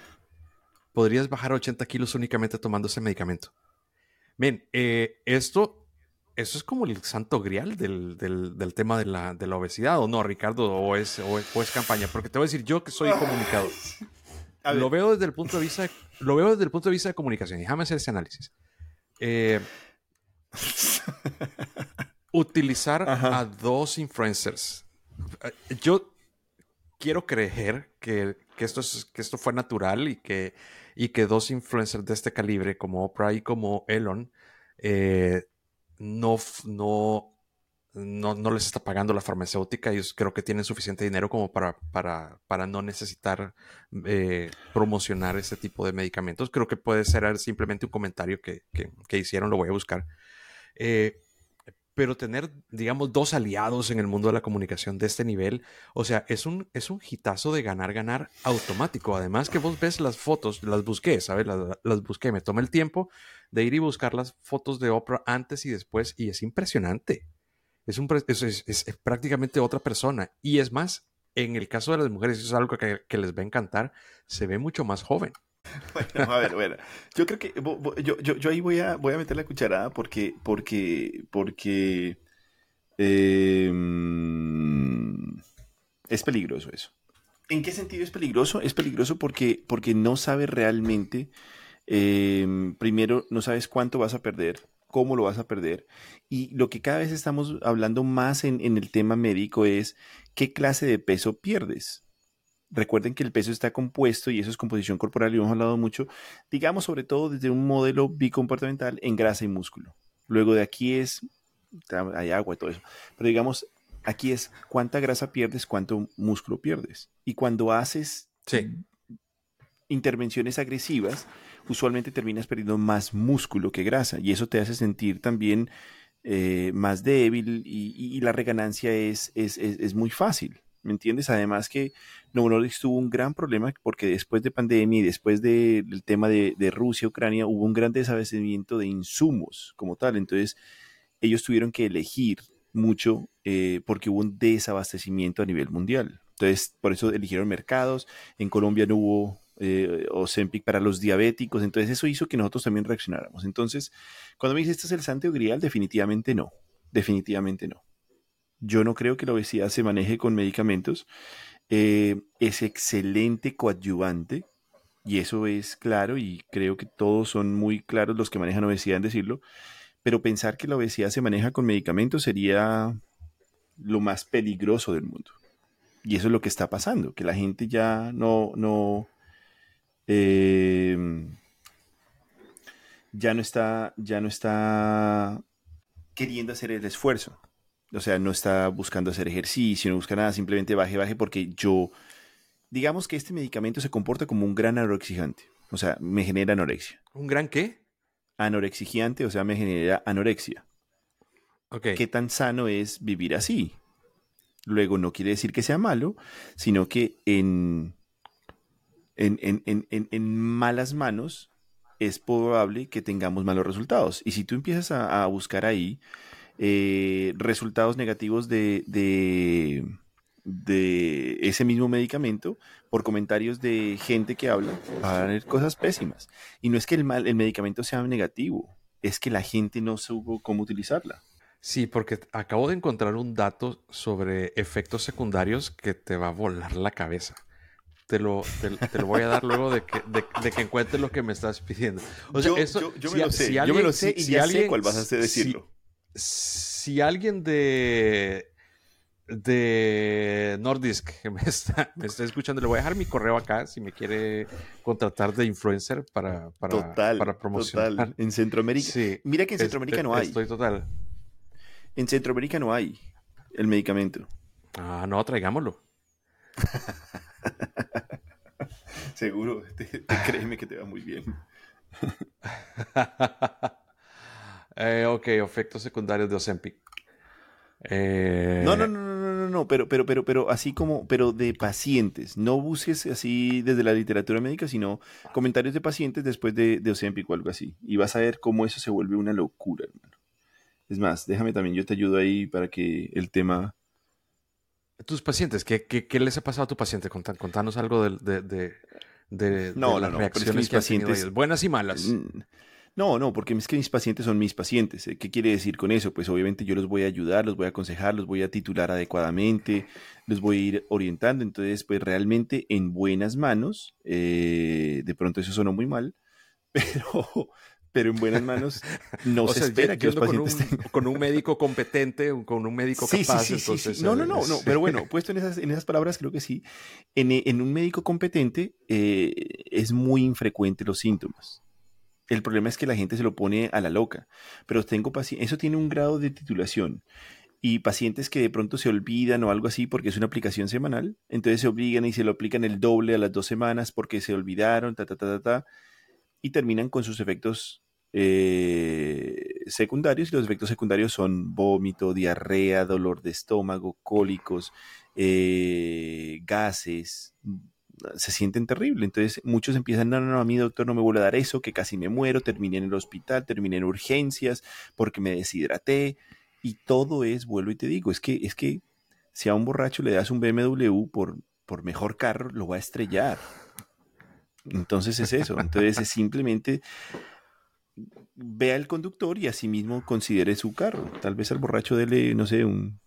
Podrías bajar a 80 kilos únicamente tomando ese medicamento. Bien, eh, esto, eso es como el santo grial del, tema de la, obesidad, ¿o no, Ricardo? O es, o es, campaña? Porque te voy a decir, yo que soy comunicador, lo veo, desde el punto de vista de, lo veo desde el punto de vista de comunicación. Y déjame hacer ese análisis. Eh, utilizar a dos influencers. Eh, yo quiero creer que, esto, es, que esto fue natural y que, y que dos influencers de este calibre, como Oprah y como Elon, eh, no, no, no, les está pagando la farmacéutica. Ellos creo que tienen suficiente dinero como para, para, para no necesitar eh, promocionar ese tipo de medicamentos. Creo que puede ser simplemente un comentario que, que, hicieron, lo voy a buscar. Eh, pero tener, digamos, dos aliados en el mundo de la comunicación de este nivel, o sea, es un, es un hitazo de ganar, ganar automático. Además que vos ves las fotos, las busqué, ¿sabes? Las, busqué, me tomé el tiempo de ir y buscar las fotos de Oprah antes y después y es impresionante. Es, un, es, prácticamente otra persona. Y es más, en el caso de las mujeres, eso es algo que, que les va a encantar, se ve mucho más joven. Bueno, a ver, bueno. Yo creo que yo, yo, yo ahí voy a, voy a meter la cucharada porque, porque, porque em, es peligroso eso. ¿En qué sentido es peligroso? Es peligroso porque, porque no sabes realmente, em, primero, no sabes cuánto vas a perder, cómo lo vas a perder. Y lo que cada vez estamos hablando más en, en el tema médico es qué clase de peso pierdes. Recuerden que el peso está compuesto, y eso es composición corporal, y hemos hablado mucho, digamos sobre todo desde un modelo bicomportamental en grasa y músculo. Luego de aquí es, hay agua y todo eso, pero digamos, aquí es cuánta grasa pierdes, cuánto músculo pierdes. Y cuando haces intervenciones agresivas, usualmente terminas perdiendo más músculo que grasa, y eso te hace sentir también eh, más débil, y, la reganancia es, es, es muy fácil. ¿Me entiendes? Además que Novo Nordisk tuvo un gran problema porque después de pandemia y después del tema de, Rusia, Ucrania, hubo un gran desabastecimiento de insumos como tal. Entonces, ellos tuvieron que elegir mucho eh, porque hubo un desabastecimiento a nivel mundial. Entonces, por eso eligieron mercados. En Colombia no hubo eh, Ozempic para los diabéticos. Entonces, eso hizo que nosotros también reaccionáramos. Entonces, cuando me dices, ¿este es el santo grial? Definitivamente no. Definitivamente no. Yo no creo que la obesidad se maneje con medicamentos. Eh, es excelente coadyuvante y eso es claro y creo que todos son muy claros los que manejan obesidad en decirlo. Pero pensar que la obesidad se maneja con medicamentos sería lo más peligroso del mundo. Y eso es lo que está pasando, que la gente ya no, no, eh, ya no está, ya no está queriendo hacer el esfuerzo. O sea, no está buscando hacer ejercicio, no busca nada, simplemente baje, baje, porque yo, digamos que este medicamento se comporta como un gran anorexiante. O sea, me genera anorexia. ¿Un gran qué? Anorexiante, o sea, me genera anorexia. Okay. ¿Qué tan sano es vivir así? Luego, no quiere decir que sea malo, sino que en, en, en, en malas manos es probable que tengamos malos resultados. Y si tú empiezas a buscar ahí, eh, resultados negativos de, de, ese mismo medicamento por comentarios de gente que habla, van a haber cosas pésimas. Y no es que el, mal, el medicamento sea negativo, es que la gente no supo cómo utilizarla. Sí, porque acabo de encontrar un dato sobre efectos secundarios que te va a volar la cabeza. Te lo, te, lo voy a dar luego de que, de, que encuentres lo que me estás pidiendo. yo, me lo sé, yo me lo sé y ya sé cuál vas a hacer decirlo. Si, alguien de de Nordisk me está, me está escuchando, le voy a dejar mi correo acá si me quiere contratar de influencer para, para, para promocionar. Total. En Centroamérica. Sí, Mira que en Centroamérica no hay. Estoy total. En Centroamérica no hay el medicamento. Ah, no, traigámoslo. Seguro, créeme que te va muy bien. Eh, ok, efectos secundarios de Ozempic. Eh, no, no, no, no, no, no, pero, pero, pero, pero así como, pero de pacientes. No busques así desde la literatura médica, sino comentarios de pacientes después de, de Ozempic o algo así. Y vas a ver cómo eso se vuelve una locura, hermano. Es más, déjame también, yo te ayudo ahí para que el tema... Tus pacientes, ¿qué, qué, les ha pasado a tu paciente? Contanos algo de, de, de, no, las reacciones que pacientes, buenas y malas. No, no, porque es que mis pacientes son mis pacientes. ¿Qué quiere decir con eso? Pues obviamente yo los voy a ayudar, los voy a aconsejar, los voy a titular adecuadamente, los voy a ir orientando. Entonces, pues realmente en buenas manos, eh, de pronto eso sonó muy mal, pero, pero en buenas manos no se espera que los pacientes con un, con un médico competente, con un médico capaz. Sí, sí, sí, no, no, no, no, pero bueno, puesto en esas, en esas palabras, creo que sí. En, en un médico competente eh, es muy infrecuente los síntomas. El problema es que la gente se lo pone a la loca. Pero tengo eso tiene un grado de titulación. Y pacientes que de pronto se olvidan o algo así porque es una aplicación semanal, entonces se obligan y se lo aplican el doble a las dos semanas porque se olvidaron, ta, ta, ta, ta, ta y terminan con sus efectos eh, secundarios. Y los efectos secundarios son vómito, diarrea, dolor de estómago, cólicos, eh, gases, se sienten terrible. Entonces muchos empiezan, no, no, no, a mí doctor no me vuelve a dar eso, que casi me muero, terminé en el hospital, terminé en urgencias porque me deshidraté. Y todo es, vuelvo y te digo, es que, es que si a un borracho le das un BMW por, por mejor carro, lo va a estrellar. Entonces es eso. Entonces es simplemente vea el conductor y asimismo considere su carro. Tal vez al borracho dele, no sé, un,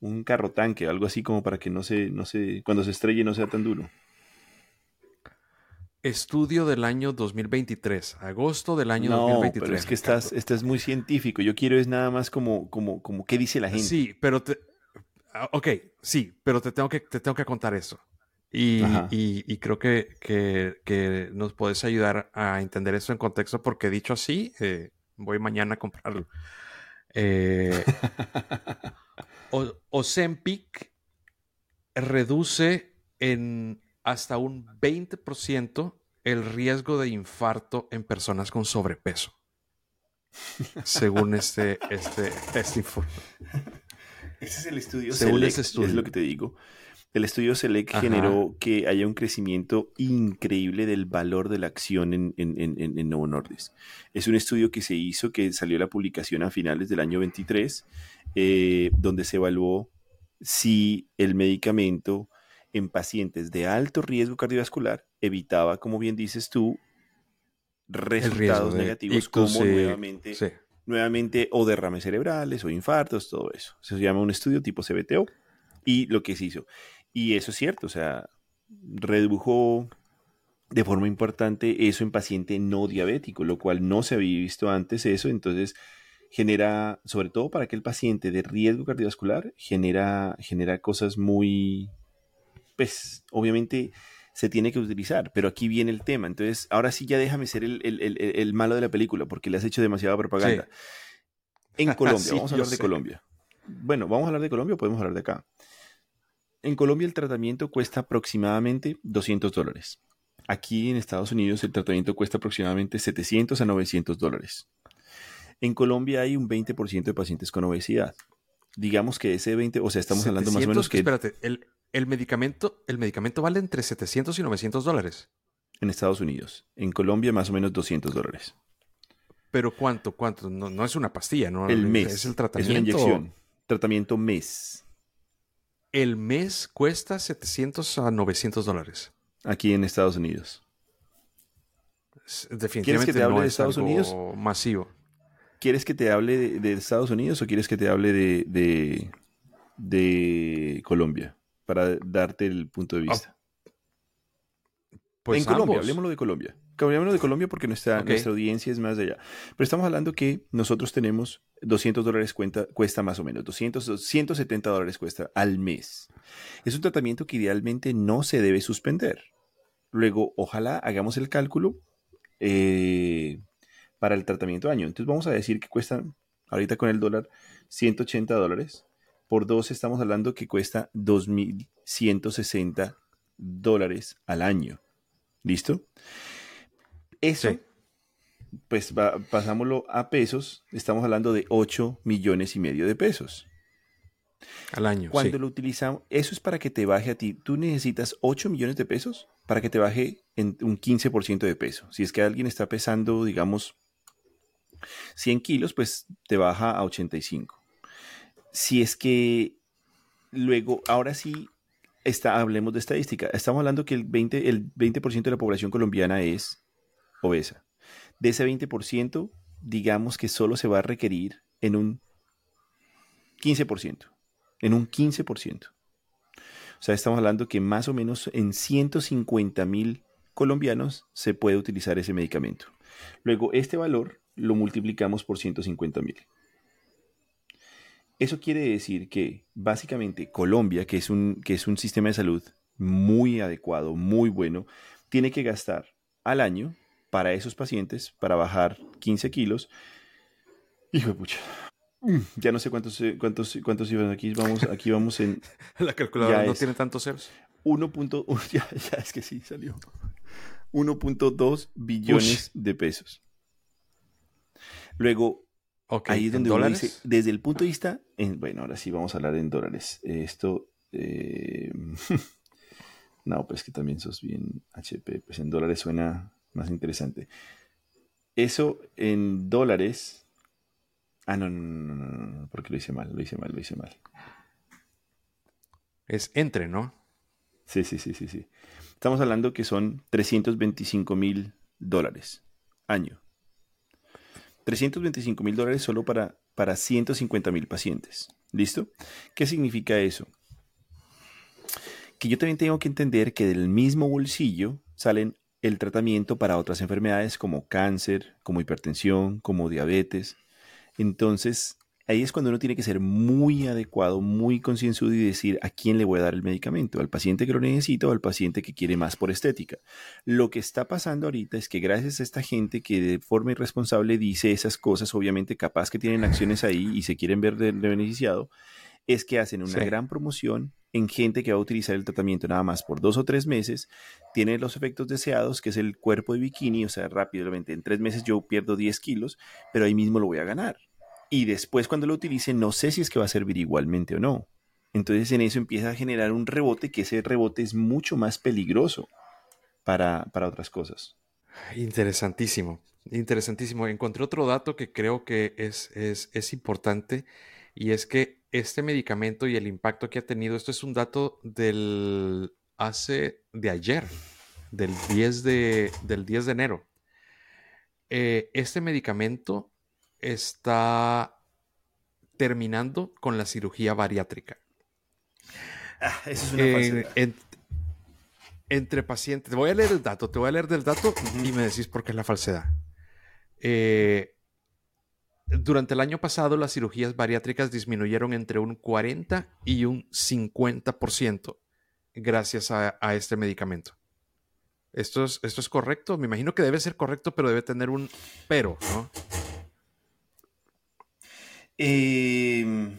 un carro tanque, algo así como para que no se, no se, cuando se estrelle no sea tan duro. Estudio del año 2023, agosto del año no, 2023. Pero es que estás, estás muy científico. Yo quiero es nada más como, como, como qué dice la gente. Sí, pero te, ah, ok, sí, pero te tengo que, te tengo que contar eso. Y, y, creo que, que, que, nos puedes ayudar a entender eso en contexto, porque dicho así, eh, voy mañana a comprarlo. Eh, Ozempic reduce en hasta un 20% el riesgo de infarto en personas con sobrepeso. según este, este, este informe. Ese es el estudio. Según ese estudio. Es lo que te digo. El estudio SELEC generó que haya un crecimiento increíble del valor de la acción en, en, en, Novo Nordisk. Es un estudio que se hizo, que salió la publicación a finales del año 23, eh, donde se evaluó si el medicamento en pacientes de alto riesgo cardiovascular evitaba, como bien dices tú, resultados negativos como nuevamente, nuevamente o derrames cerebrales o infartos, todo eso. Se llama un estudio tipo CBTO y lo que se hizo. Y eso es cierto, o sea, redujo de forma importante eso en paciente no diabético, lo cual no se había visto antes eso, entonces genera, sobre todo para aquel paciente de riesgo cardiovascular, genera, genera cosas muy, pues, obviamente se tiene que utilizar, pero aquí viene el tema, entonces ahora sí ya déjame ser el, malo de la película, porque le has hecho demasiada propaganda. En Colombia, vamos a hablar de Colombia. Bueno, vamos a hablar de Colombia o podemos hablar de acá. En Colombia el tratamiento cuesta aproximadamente 200 dólares. Aquí en Estados Unidos el tratamiento cuesta aproximadamente 700 a 900 dólares. En Colombia hay un 20% de pacientes con obesidad. Digamos que ese 20, o sea, estamos hablando más o menos que... Espérate, el, medicamento, el medicamento vale entre 700 y 900 dólares. En Estados Unidos. En Colombia más o menos 200 dólares. ¿Pero cuánto? ¿Cuánto? No, es una pastilla, ¿no? El mes. Es el tratamiento. Es una inyección. Tratamiento mes el mes cuesta 700 a 900 dólares. Aquí en Estados Unidos. Definitivamente ¿Quieres que te hable de Estados Unidos? Masivo. ¿Quieres que te hable de, Estados Unidos o quieres que te hable de, de, Colombia? Para darte el punto de vista. Pues en Colombia, hablemoslo de Colombia. Cambiémonos de Colombia porque nuestra, nuestra audiencia es más de allá. Pero estamos hablando que nosotros tenemos 200 dólares cuenta, cuesta más o menos, 200, 170 dólares cuesta al mes. Es un tratamiento que idealmente no se debe suspender. Luego, ojalá hagamos el cálculo eh, para el tratamiento año. Entonces vamos a decir que cuesta, ahorita con el dólar, 180 dólares. Por dos estamos hablando que cuesta 2.160 dólares al año. ¿Listo? Eso, pues pasámoslo a pesos, estamos hablando de 8 millones y medio de pesos. Al año. Cuando lo utilizamos, eso es para que te baje a ti. Tú necesitas 8 millones de pesos para que te baje en un 15% de peso. Si es que alguien está pesando, digamos, 100 kilos, pues te baja a 85. Si es que luego, ahora sí, está, hablemos de estadística. Estamos hablando que el 20%, el 20 de la población colombiana es obesa. De ese 20%, digamos que solo se va a requerir en un 15%. En un 15%. O sea, estamos hablando que más o menos en 150 mil colombianos se puede utilizar ese medicamento. Luego, este valor lo multiplicamos por 150 mil. Eso quiere decir que básicamente Colombia, que es, un, que es un sistema de salud muy adecuado, muy bueno, tiene que gastar al año para esos pacientes, para bajar 15 kilos. Hijo de pucha. Mm, ya no sé cuántos eh, cuántos cuántos iban aquí. Vamos, aquí vamos en. La calculadora no tiene tantos ceros. 1. ya, ya es que sí salió. 1.2 billones de pesos. Luego, Ahí es donde uno dice, desde el punto de vista, en, bueno, ahora sí vamos a hablar en dólares. Esto, eh, no, pues que también sos bien HP, pues en dólares suena más interesante. Eso en dólares, ah, no, no, no, no, porque lo hice mal, lo hice mal, lo hice mal. Es entre, ¿no? Sí, sí, sí, sí, sí. Estamos hablando que son 325 mil dólares año. 325 mil dólares solo para, para 150 mil pacientes. ¿Listo? ¿Qué significa eso? Que yo también tengo que entender que del mismo bolsillo salen el tratamiento para otras enfermedades como cáncer, como hipertensión, como diabetes. Entonces, ahí es cuando uno tiene que ser muy adecuado, muy concienzudo y decir a quién le voy a dar el medicamento, al paciente que lo necesita o al paciente que quiere más por estética. Lo que está pasando ahorita es que gracias a esta gente que de forma irresponsable dice esas cosas, obviamente capaz que tienen acciones ahí y se quieren ver beneficiado, es que hacen una gran promoción en gente que va a utilizar el tratamiento nada más por dos o tres meses, tiene los efectos deseados, que es el cuerpo de bikini, o sea, rápidamente, en tres meses yo pierdo 10 kilos, pero ahí mismo lo voy a ganar y después cuando lo utilice no sé si es que va a servir igualmente o no. Entonces en eso empieza a generar un rebote que ese rebote es mucho más peligroso para, otras cosas. Interesantísimo, interesantísimo. Encontré otro dato que creo que es, es, importante y es que este medicamento y el impacto que ha tenido, esto es un dato del hace de ayer, del 10 de, del 10 de enero. Eh, este medicamento está terminando con la cirugía bariátrica. Ah, eso es una eh, entre pacientes, te voy a leer el dato, te voy a leer del dato y me decís por qué es la falsedad. Eh, durante el año pasado, las cirugías bariátricas disminuyeron entre un 40 y un 50% gracias a, este medicamento. ¿Esto es, ¿Esto es correcto? Me imagino que debe ser correcto, pero debe tener un pero, ¿no? Em,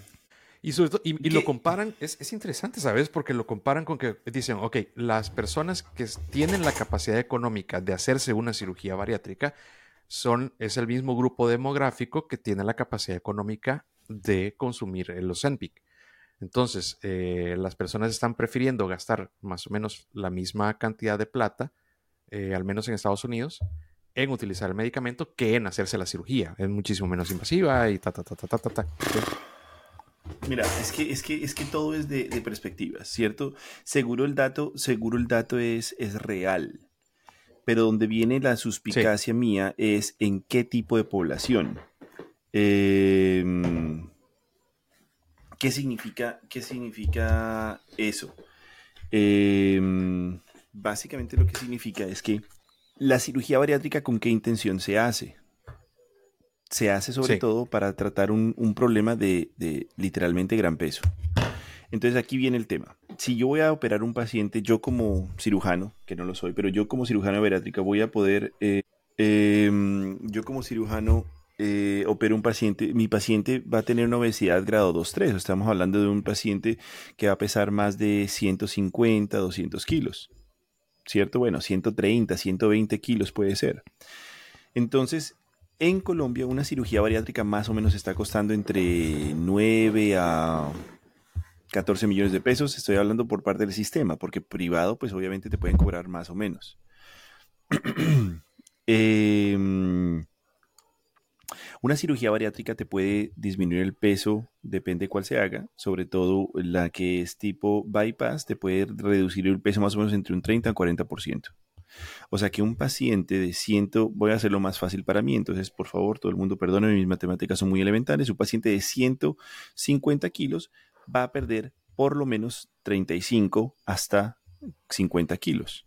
y, y, lo comparan, es, interesante, ¿sabes? Porque lo comparan con que dicen, ok, las personas que tienen la capacidad económica de hacerse una cirugía bariátrica es el mismo grupo demográfico que tiene la capacidad económica de consumir el Ozempic. Entonces, eh, las personas están prefiriendo gastar más o menos la misma cantidad de plata, eh, al menos en Estados Unidos, en utilizar el medicamento que en hacerse la cirugía. Es muchísimo menos invasiva y ta, ta, ta, ta, ta, ta. Mira, es que, es que, es que todo es de, de perspectivas, ¿cierto? Seguro el dato, seguro el dato es, es real. Pero donde viene la suspicacia mía es en qué tipo de población. Em, ¿qué, significa, ¿Qué significa eso? Em, básicamente lo que significa es que la cirugía bariátrica, ¿con qué intención se hace? Se hace sobre todo para tratar un, problema de, de, literalmente gran peso. Entonces aquí viene el tema. Si yo voy a operar un paciente, yo como cirujano, que no lo soy, pero yo como cirujano bariátrica voy a poder, eh, em, yo como cirujano eh, opero un paciente, mi paciente va a tener una obesidad grado 2-3. Estamos hablando de un paciente que va a pesar más de 150, 200 kilos. ¿Cierto? Bueno, 130, 120 kilos puede ser. Entonces, en Colombia una cirugía bariátrica más o menos está costando entre 9 a 14 millones de pesos, estoy hablando por parte del sistema, porque privado, pues obviamente te pueden cobrar más o menos. Em, una cirugía bariátrica te puede disminuir el peso, depende cuál se haga, sobre todo la que es tipo bypass, te puede reducir el peso más o menos entre un 30 a 40%. O sea que un paciente de 100, voy a hacerlo más fácil para mí, entonces por favor, todo el mundo perdone, mis matemáticas son muy elementales, un paciente de 150 kilos va a perder por lo menos 35 hasta 50 kilos.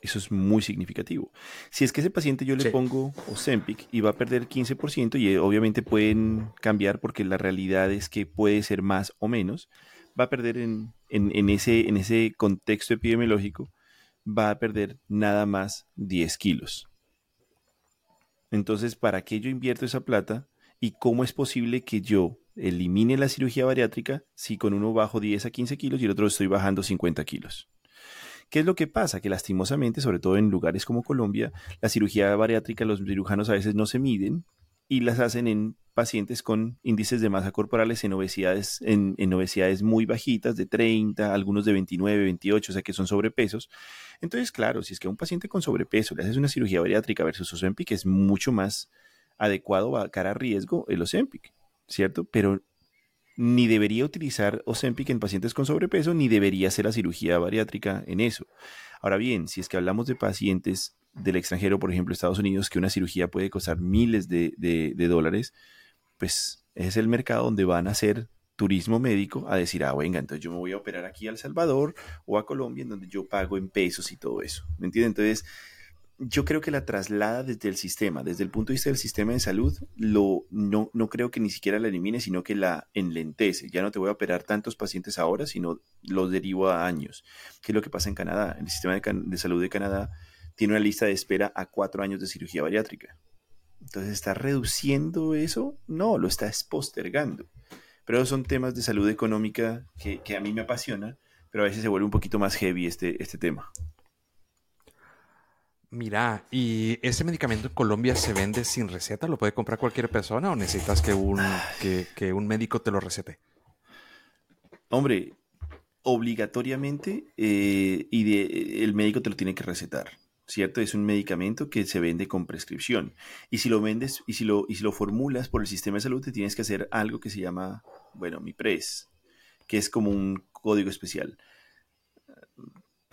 Eso es muy significativo. Si es que ese paciente yo le pongo Ozempic y va a perder 15% y eh, obviamente pueden cambiar porque la realidad es que puede ser más o menos, va a perder en, ese, en ese contexto epidemiológico, va a perder nada más 10 kilos. Entonces, ¿para qué yo invierto esa plata? ¿Y cómo es posible que yo elimine la cirugía bariátrica si con uno bajo 10 a 15 kilos y el otro estoy bajando 50 kilos. ¿Qué es lo que pasa? Que lastimosamente, sobre todo en lugares como Colombia, la cirugía bariátrica los cirujanos a veces no se miden y las hacen en pacientes con índices de masa corporales en obesidades, en, obesidades muy bajitas, de 30, algunos de 29, 28, o sea que son sobrepesos. Entonces, claro, si es que a un paciente con sobrepeso le haces una cirugía bariátrica versus Ozempic, es mucho más adecuado a cara a riesgo el Ozempic. ¿Cierto? Pero ni debería utilizar Ozempic en pacientes con sobrepeso, ni debería hacer la cirugía bariátrica en eso. Ahora bien, si es que hablamos de pacientes del extranjero, por ejemplo, Estados Unidos, que una cirugía puede costar miles de, dólares, pues es el mercado donde van a hacer turismo médico a decir, ah, venga, entonces yo me voy a operar aquí a El Salvador o a Colombia, en donde yo pago en pesos y todo eso. ¿Me entienden? Entonces, yo creo que la traslada desde el sistema, desde el punto de vista del sistema de salud, lo, no, no creo que ni siquiera la elimine, sino que la enlentece. Ya no te voy a operar tantos pacientes ahora, sino los derivo a años. ¿Qué es lo que pasa en Canadá? El sistema de, salud de Canadá tiene una lista de espera a cuatro años de cirugía bariátrica. Entonces, ¿está reduciendo eso? No, lo está postergando. Pero son temas de salud económica que, que a mí me apasiona, pero a veces se vuelve un poquito más heavy este, este tema. Mira, ¿y ese medicamento en Colombia se vende sin receta? ¿Lo puede comprar cualquier persona o necesitas que un, que, un médico te lo recete? Hombre, obligatoriamente eh, y de, el médico te lo tiene que recetar, ¿cierto? Es un medicamento que se vende con prescripción. Y si lo vendes y si lo, y si lo formulas por el sistema de salud, te tienes que hacer algo que se llama, bueno, mi pres, que es como un código especial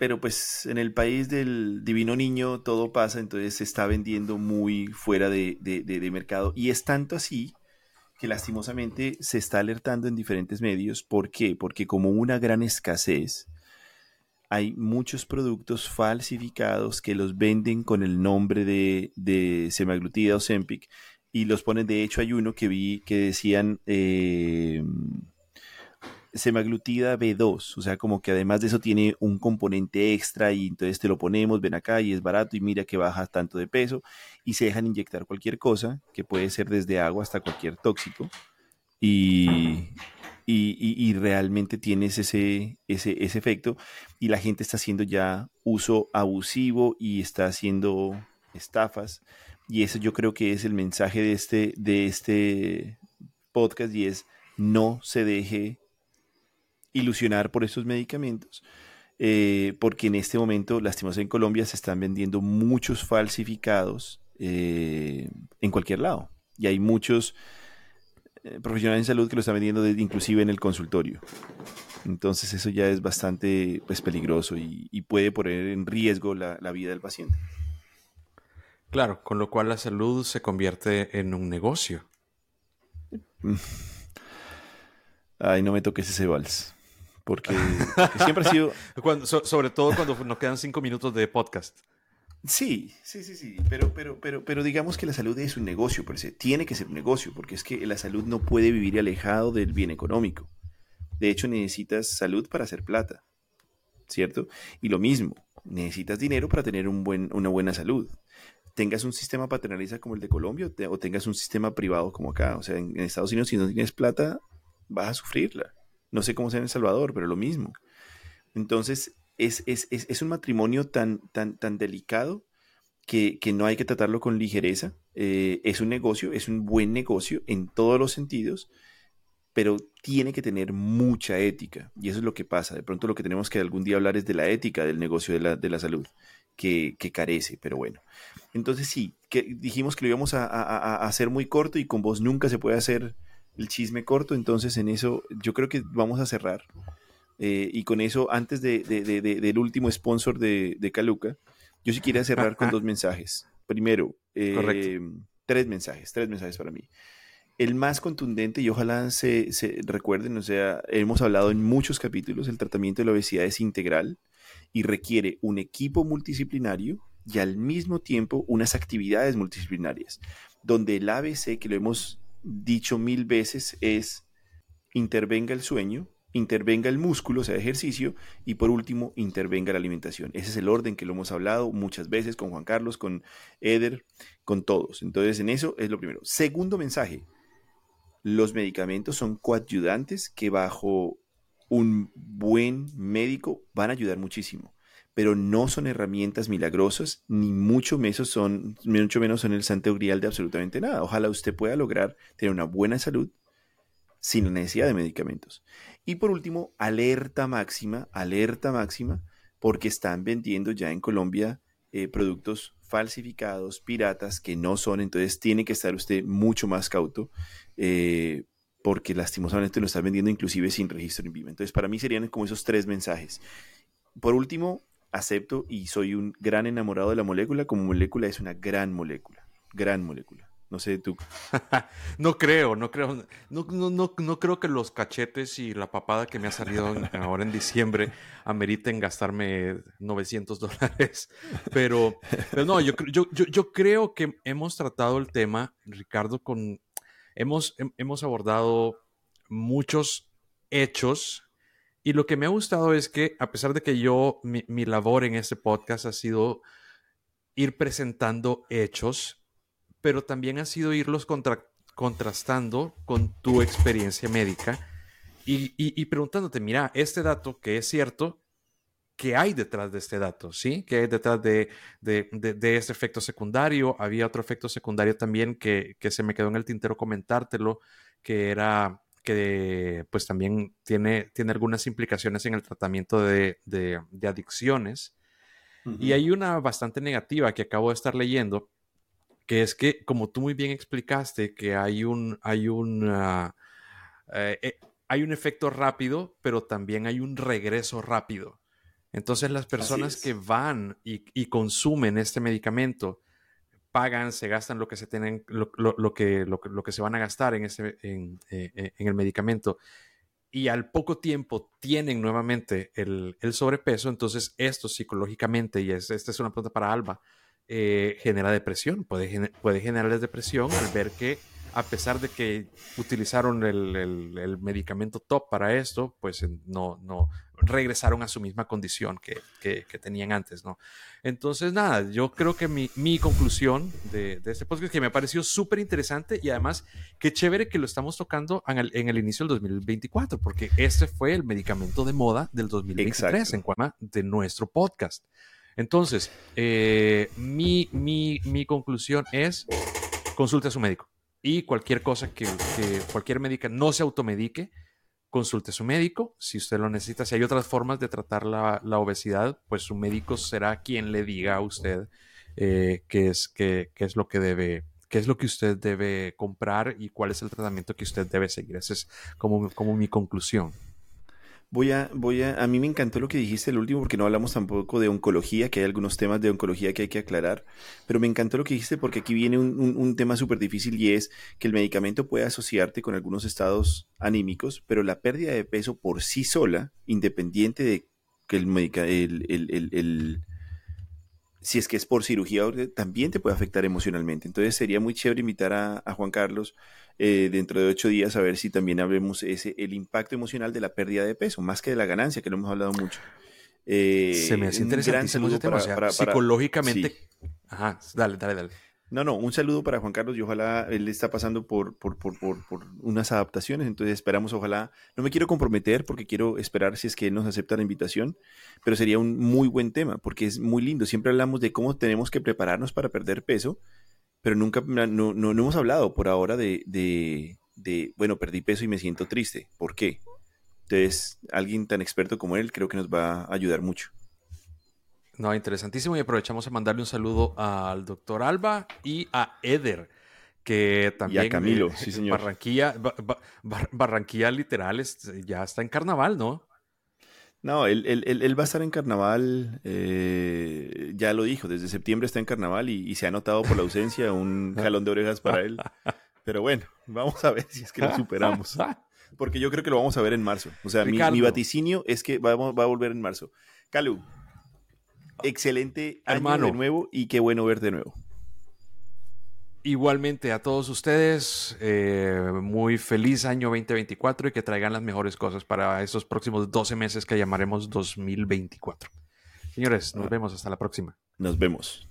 pero pues en el país del divino niño todo pasa, entonces se está vendiendo muy fuera de, mercado. Y es tanto así que lastimosamente se está alertando en diferentes medios. ¿Por qué? Porque como una gran escasez, hay muchos productos falsificados que los venden con el nombre de, de semaglutida o Sempic y los ponen, de hecho hay uno que vi que decían... Eh, semaglutida B2, o sea, como que además de eso tiene un componente extra y entonces te lo ponemos, ven acá y es barato y mira que baja tanto de peso y se dejan inyectar cualquier cosa, que puede ser desde agua hasta cualquier tóxico y, y, realmente tienes ese, ese, ese efecto y la gente está haciendo ya uso abusivo y está haciendo estafas y eso yo creo que es el mensaje de este, de este podcast y es no se deje ilusionar por estos medicamentos, eh, porque en este momento, lastimosamente en Colombia, se están vendiendo muchos falsificados eh, en cualquier lado. Y hay muchos eh, profesionales en salud que lo están vendiendo inclusive en el consultorio. Entonces eso ya es bastante pues, peligroso y, puede poner en riesgo la, la vida del paciente. Claro, con lo cual la salud se convierte en un negocio. Ay, no me toques ese vals. Porque, siempre ha sido... sobre todo cuando nos quedan cinco minutos de podcast. Sí, sí, sí, sí, pero, pero, pero, pero digamos que la salud es un negocio, por se tiene que ser un negocio, porque es que la salud no puede vivir alejado del bien económico. De hecho, necesitas salud para hacer plata, ¿cierto? Y lo mismo, necesitas dinero para tener un buen, una buena salud. Tengas un sistema paternalista como el de Colombia o tengas un sistema privado como acá. O sea, en, Estados Unidos, si no tienes plata, vas a sufrirla. No sé cómo sea en El Salvador, pero lo mismo. Entonces, es, es, un matrimonio tan, tan, tan delicado que, no hay que tratarlo con ligereza. Eh, es un negocio, es un buen negocio en todos los sentidos, pero tiene que tener mucha ética. Y eso es lo que pasa. De pronto lo que tenemos que algún día hablar es de la ética del negocio de la, de la salud, que, carece, pero bueno. Entonces sí, que dijimos que lo íbamos a, hacer muy corto y con vos nunca se puede hacer el chisme corto, entonces en eso yo creo que vamos a cerrar. Eh, y con eso, antes de, del último sponsor de, Caluca, yo sí quería cerrar con dos mensajes. Primero, eh, tres mensajes, tres mensajes para mí. El más contundente, y ojalá se, se, recuerden, o sea, hemos hablado en muchos capítulos, el tratamiento de la obesidad es integral y requiere un equipo multidisciplinario y al mismo tiempo unas actividades multidisciplinarias, donde el ABC, que lo hemos dicho mil veces, es intervenga el sueño, intervenga el músculo, o sea, ejercicio, y por último, intervenga la alimentación. Ese es el orden que lo hemos hablado muchas veces con Juan Carlos, con Eder, con todos. Entonces, en eso es lo primero. Segundo mensaje, los medicamentos son coadyuvantes que bajo un buen médico van a ayudar muchísimo, pero no son herramientas milagrosas, ni mucho menos son, mucho menos son el santo grial de absolutamente nada. Ojalá usted pueda lograr tener una buena salud sin necesidad de medicamentos. Y por último, alerta máxima, alerta máxima, porque están vendiendo ya en Colombia eh, productos falsificados, piratas, que no son, entonces tiene que estar usted mucho más cauto, eh, porque lastimosamente lo están vendiendo inclusive sin registro en vivo. Entonces, para mí serían como esos tres mensajes. Por último, acepto y soy un gran enamorado de la molécula, como molécula es una gran molécula, gran molécula. No sé tú. no creo, no creo. No, no, no, creo que los cachetes y la papada que me ha salido ahora en diciembre ameriten gastarme 900 dólares. Pero, pero no, yo, yo, yo, creo que hemos tratado el tema, Ricardo, con. Hemos, hemos abordado muchos hechos. Y lo que me ha gustado es que, a pesar de que yo, mi, mi labor en este podcast ha sido ir presentando hechos pero también ha sido irlos contrastando con tu experiencia médica y, preguntándote, mira, este dato que es cierto, ¿qué hay detrás de este dato? ¿Sí? ¿Qué hay detrás de, de, este efecto secundario? Había otro efecto secundario también que, se me quedó en el tintero comentártelo, que era que pues también tiene, tiene algunas implicaciones en el tratamiento de, adicciones. Y hay una bastante negativa que acabo de estar leyendo, que es que, como tú muy bien explicaste, que hay un, hay un, eh, eh, hay un efecto rápido, pero también hay un regreso rápido. Entonces las personas que van y, consumen este medicamento pagan, se gastan lo que se tienen, lo, que, lo, que se van a gastar en, ese, en, eh, en, el medicamento. Y al poco tiempo tienen nuevamente el, el sobrepeso, entonces esto psicológicamente, y esta es una pregunta para Alba, eh, genera depresión, puede, puede generarles depresión al ver que a pesar de que utilizaron el, medicamento top para esto, pues no, no regresaron a su misma condición que, tenían antes, ¿no? Entonces, nada, yo creo que mi, conclusión de, este podcast que me pareció súper interesante y además qué chévere que lo estamos tocando en el, en el, inicio del 2024, porque este fue el medicamento de moda del 2023 en cuanto de nuestro podcast. Entonces, eh, mi, conclusión es consulte a su médico. Y cualquier cosa que, cualquier médica no se automedique, consulte su médico. Si usted lo necesita, si hay otras formas de tratar la, obesidad, pues su médico será quien le diga a usted eh, qué, es, qué, es lo que debe qué es lo que usted debe comprar y cuál es el tratamiento que usted debe seguir. Esa es como mi conclusión. Voy a, voy a, a mí me encantó lo que dijiste el último porque no hablamos tampoco de oncología, que hay algunos temas de oncología que hay que aclarar, pero me encantó lo que dijiste porque aquí viene un, un, tema súper difícil y es que el medicamento puede asociarte con algunos estados anímicos, pero la pérdida de peso por sí sola, independiente de que el, el, el, si es que es por cirugía, también te puede afectar emocionalmente. Entonces sería muy chévere invitar a, Juan Carlos eh, dentro de ocho días a ver si también hablemos ese, el impacto emocional de la pérdida de peso, más que de la ganancia, que lo hemos hablado mucho. Eh, Se me hace interesante ese tema, psicológicamente. Ajá, dale, dale, dale. No, no, un saludo para Juan Carlos y ojalá él está pasando por, por, por, por, unas adaptaciones, entonces esperamos, ojalá, no me quiero comprometer porque quiero esperar si es que él nos acepta la invitación, pero sería un muy buen tema porque es muy lindo, siempre hablamos de cómo tenemos que prepararnos para perder peso, pero nunca, no, no, no hemos hablado por ahora de, de, de, bueno, perdí peso y me siento triste, ¿por qué? Entonces, alguien tan experto como él creo que nos va a ayudar mucho. No, interesantísimo. Y aprovechamos a mandarle un saludo al doctor Alba y a Eder, que también. Y a Camilo, eh, sí, señor. Barranquilla, Barranquilla literal ya está en carnaval, ¿no? No, él, él, va a estar en carnaval, eh, ya lo dijo, desde septiembre está en carnaval y, se ha notado por la ausencia un jalón de orejas para él. Pero bueno, vamos a ver si es que lo superamos. Porque yo creo que lo vamos a ver en marzo. O sea, mi, mi, vaticinio es que va, va a volver en marzo. Calu, excelente año de nuevo y qué bueno ver de nuevo. Igualmente a todos ustedes, eh, muy feliz año 2024 y que traigan las mejores cosas para estos próximos 12 meses que llamaremos 2024. Señores, nos ah. vemos hasta la próxima. Nos vemos.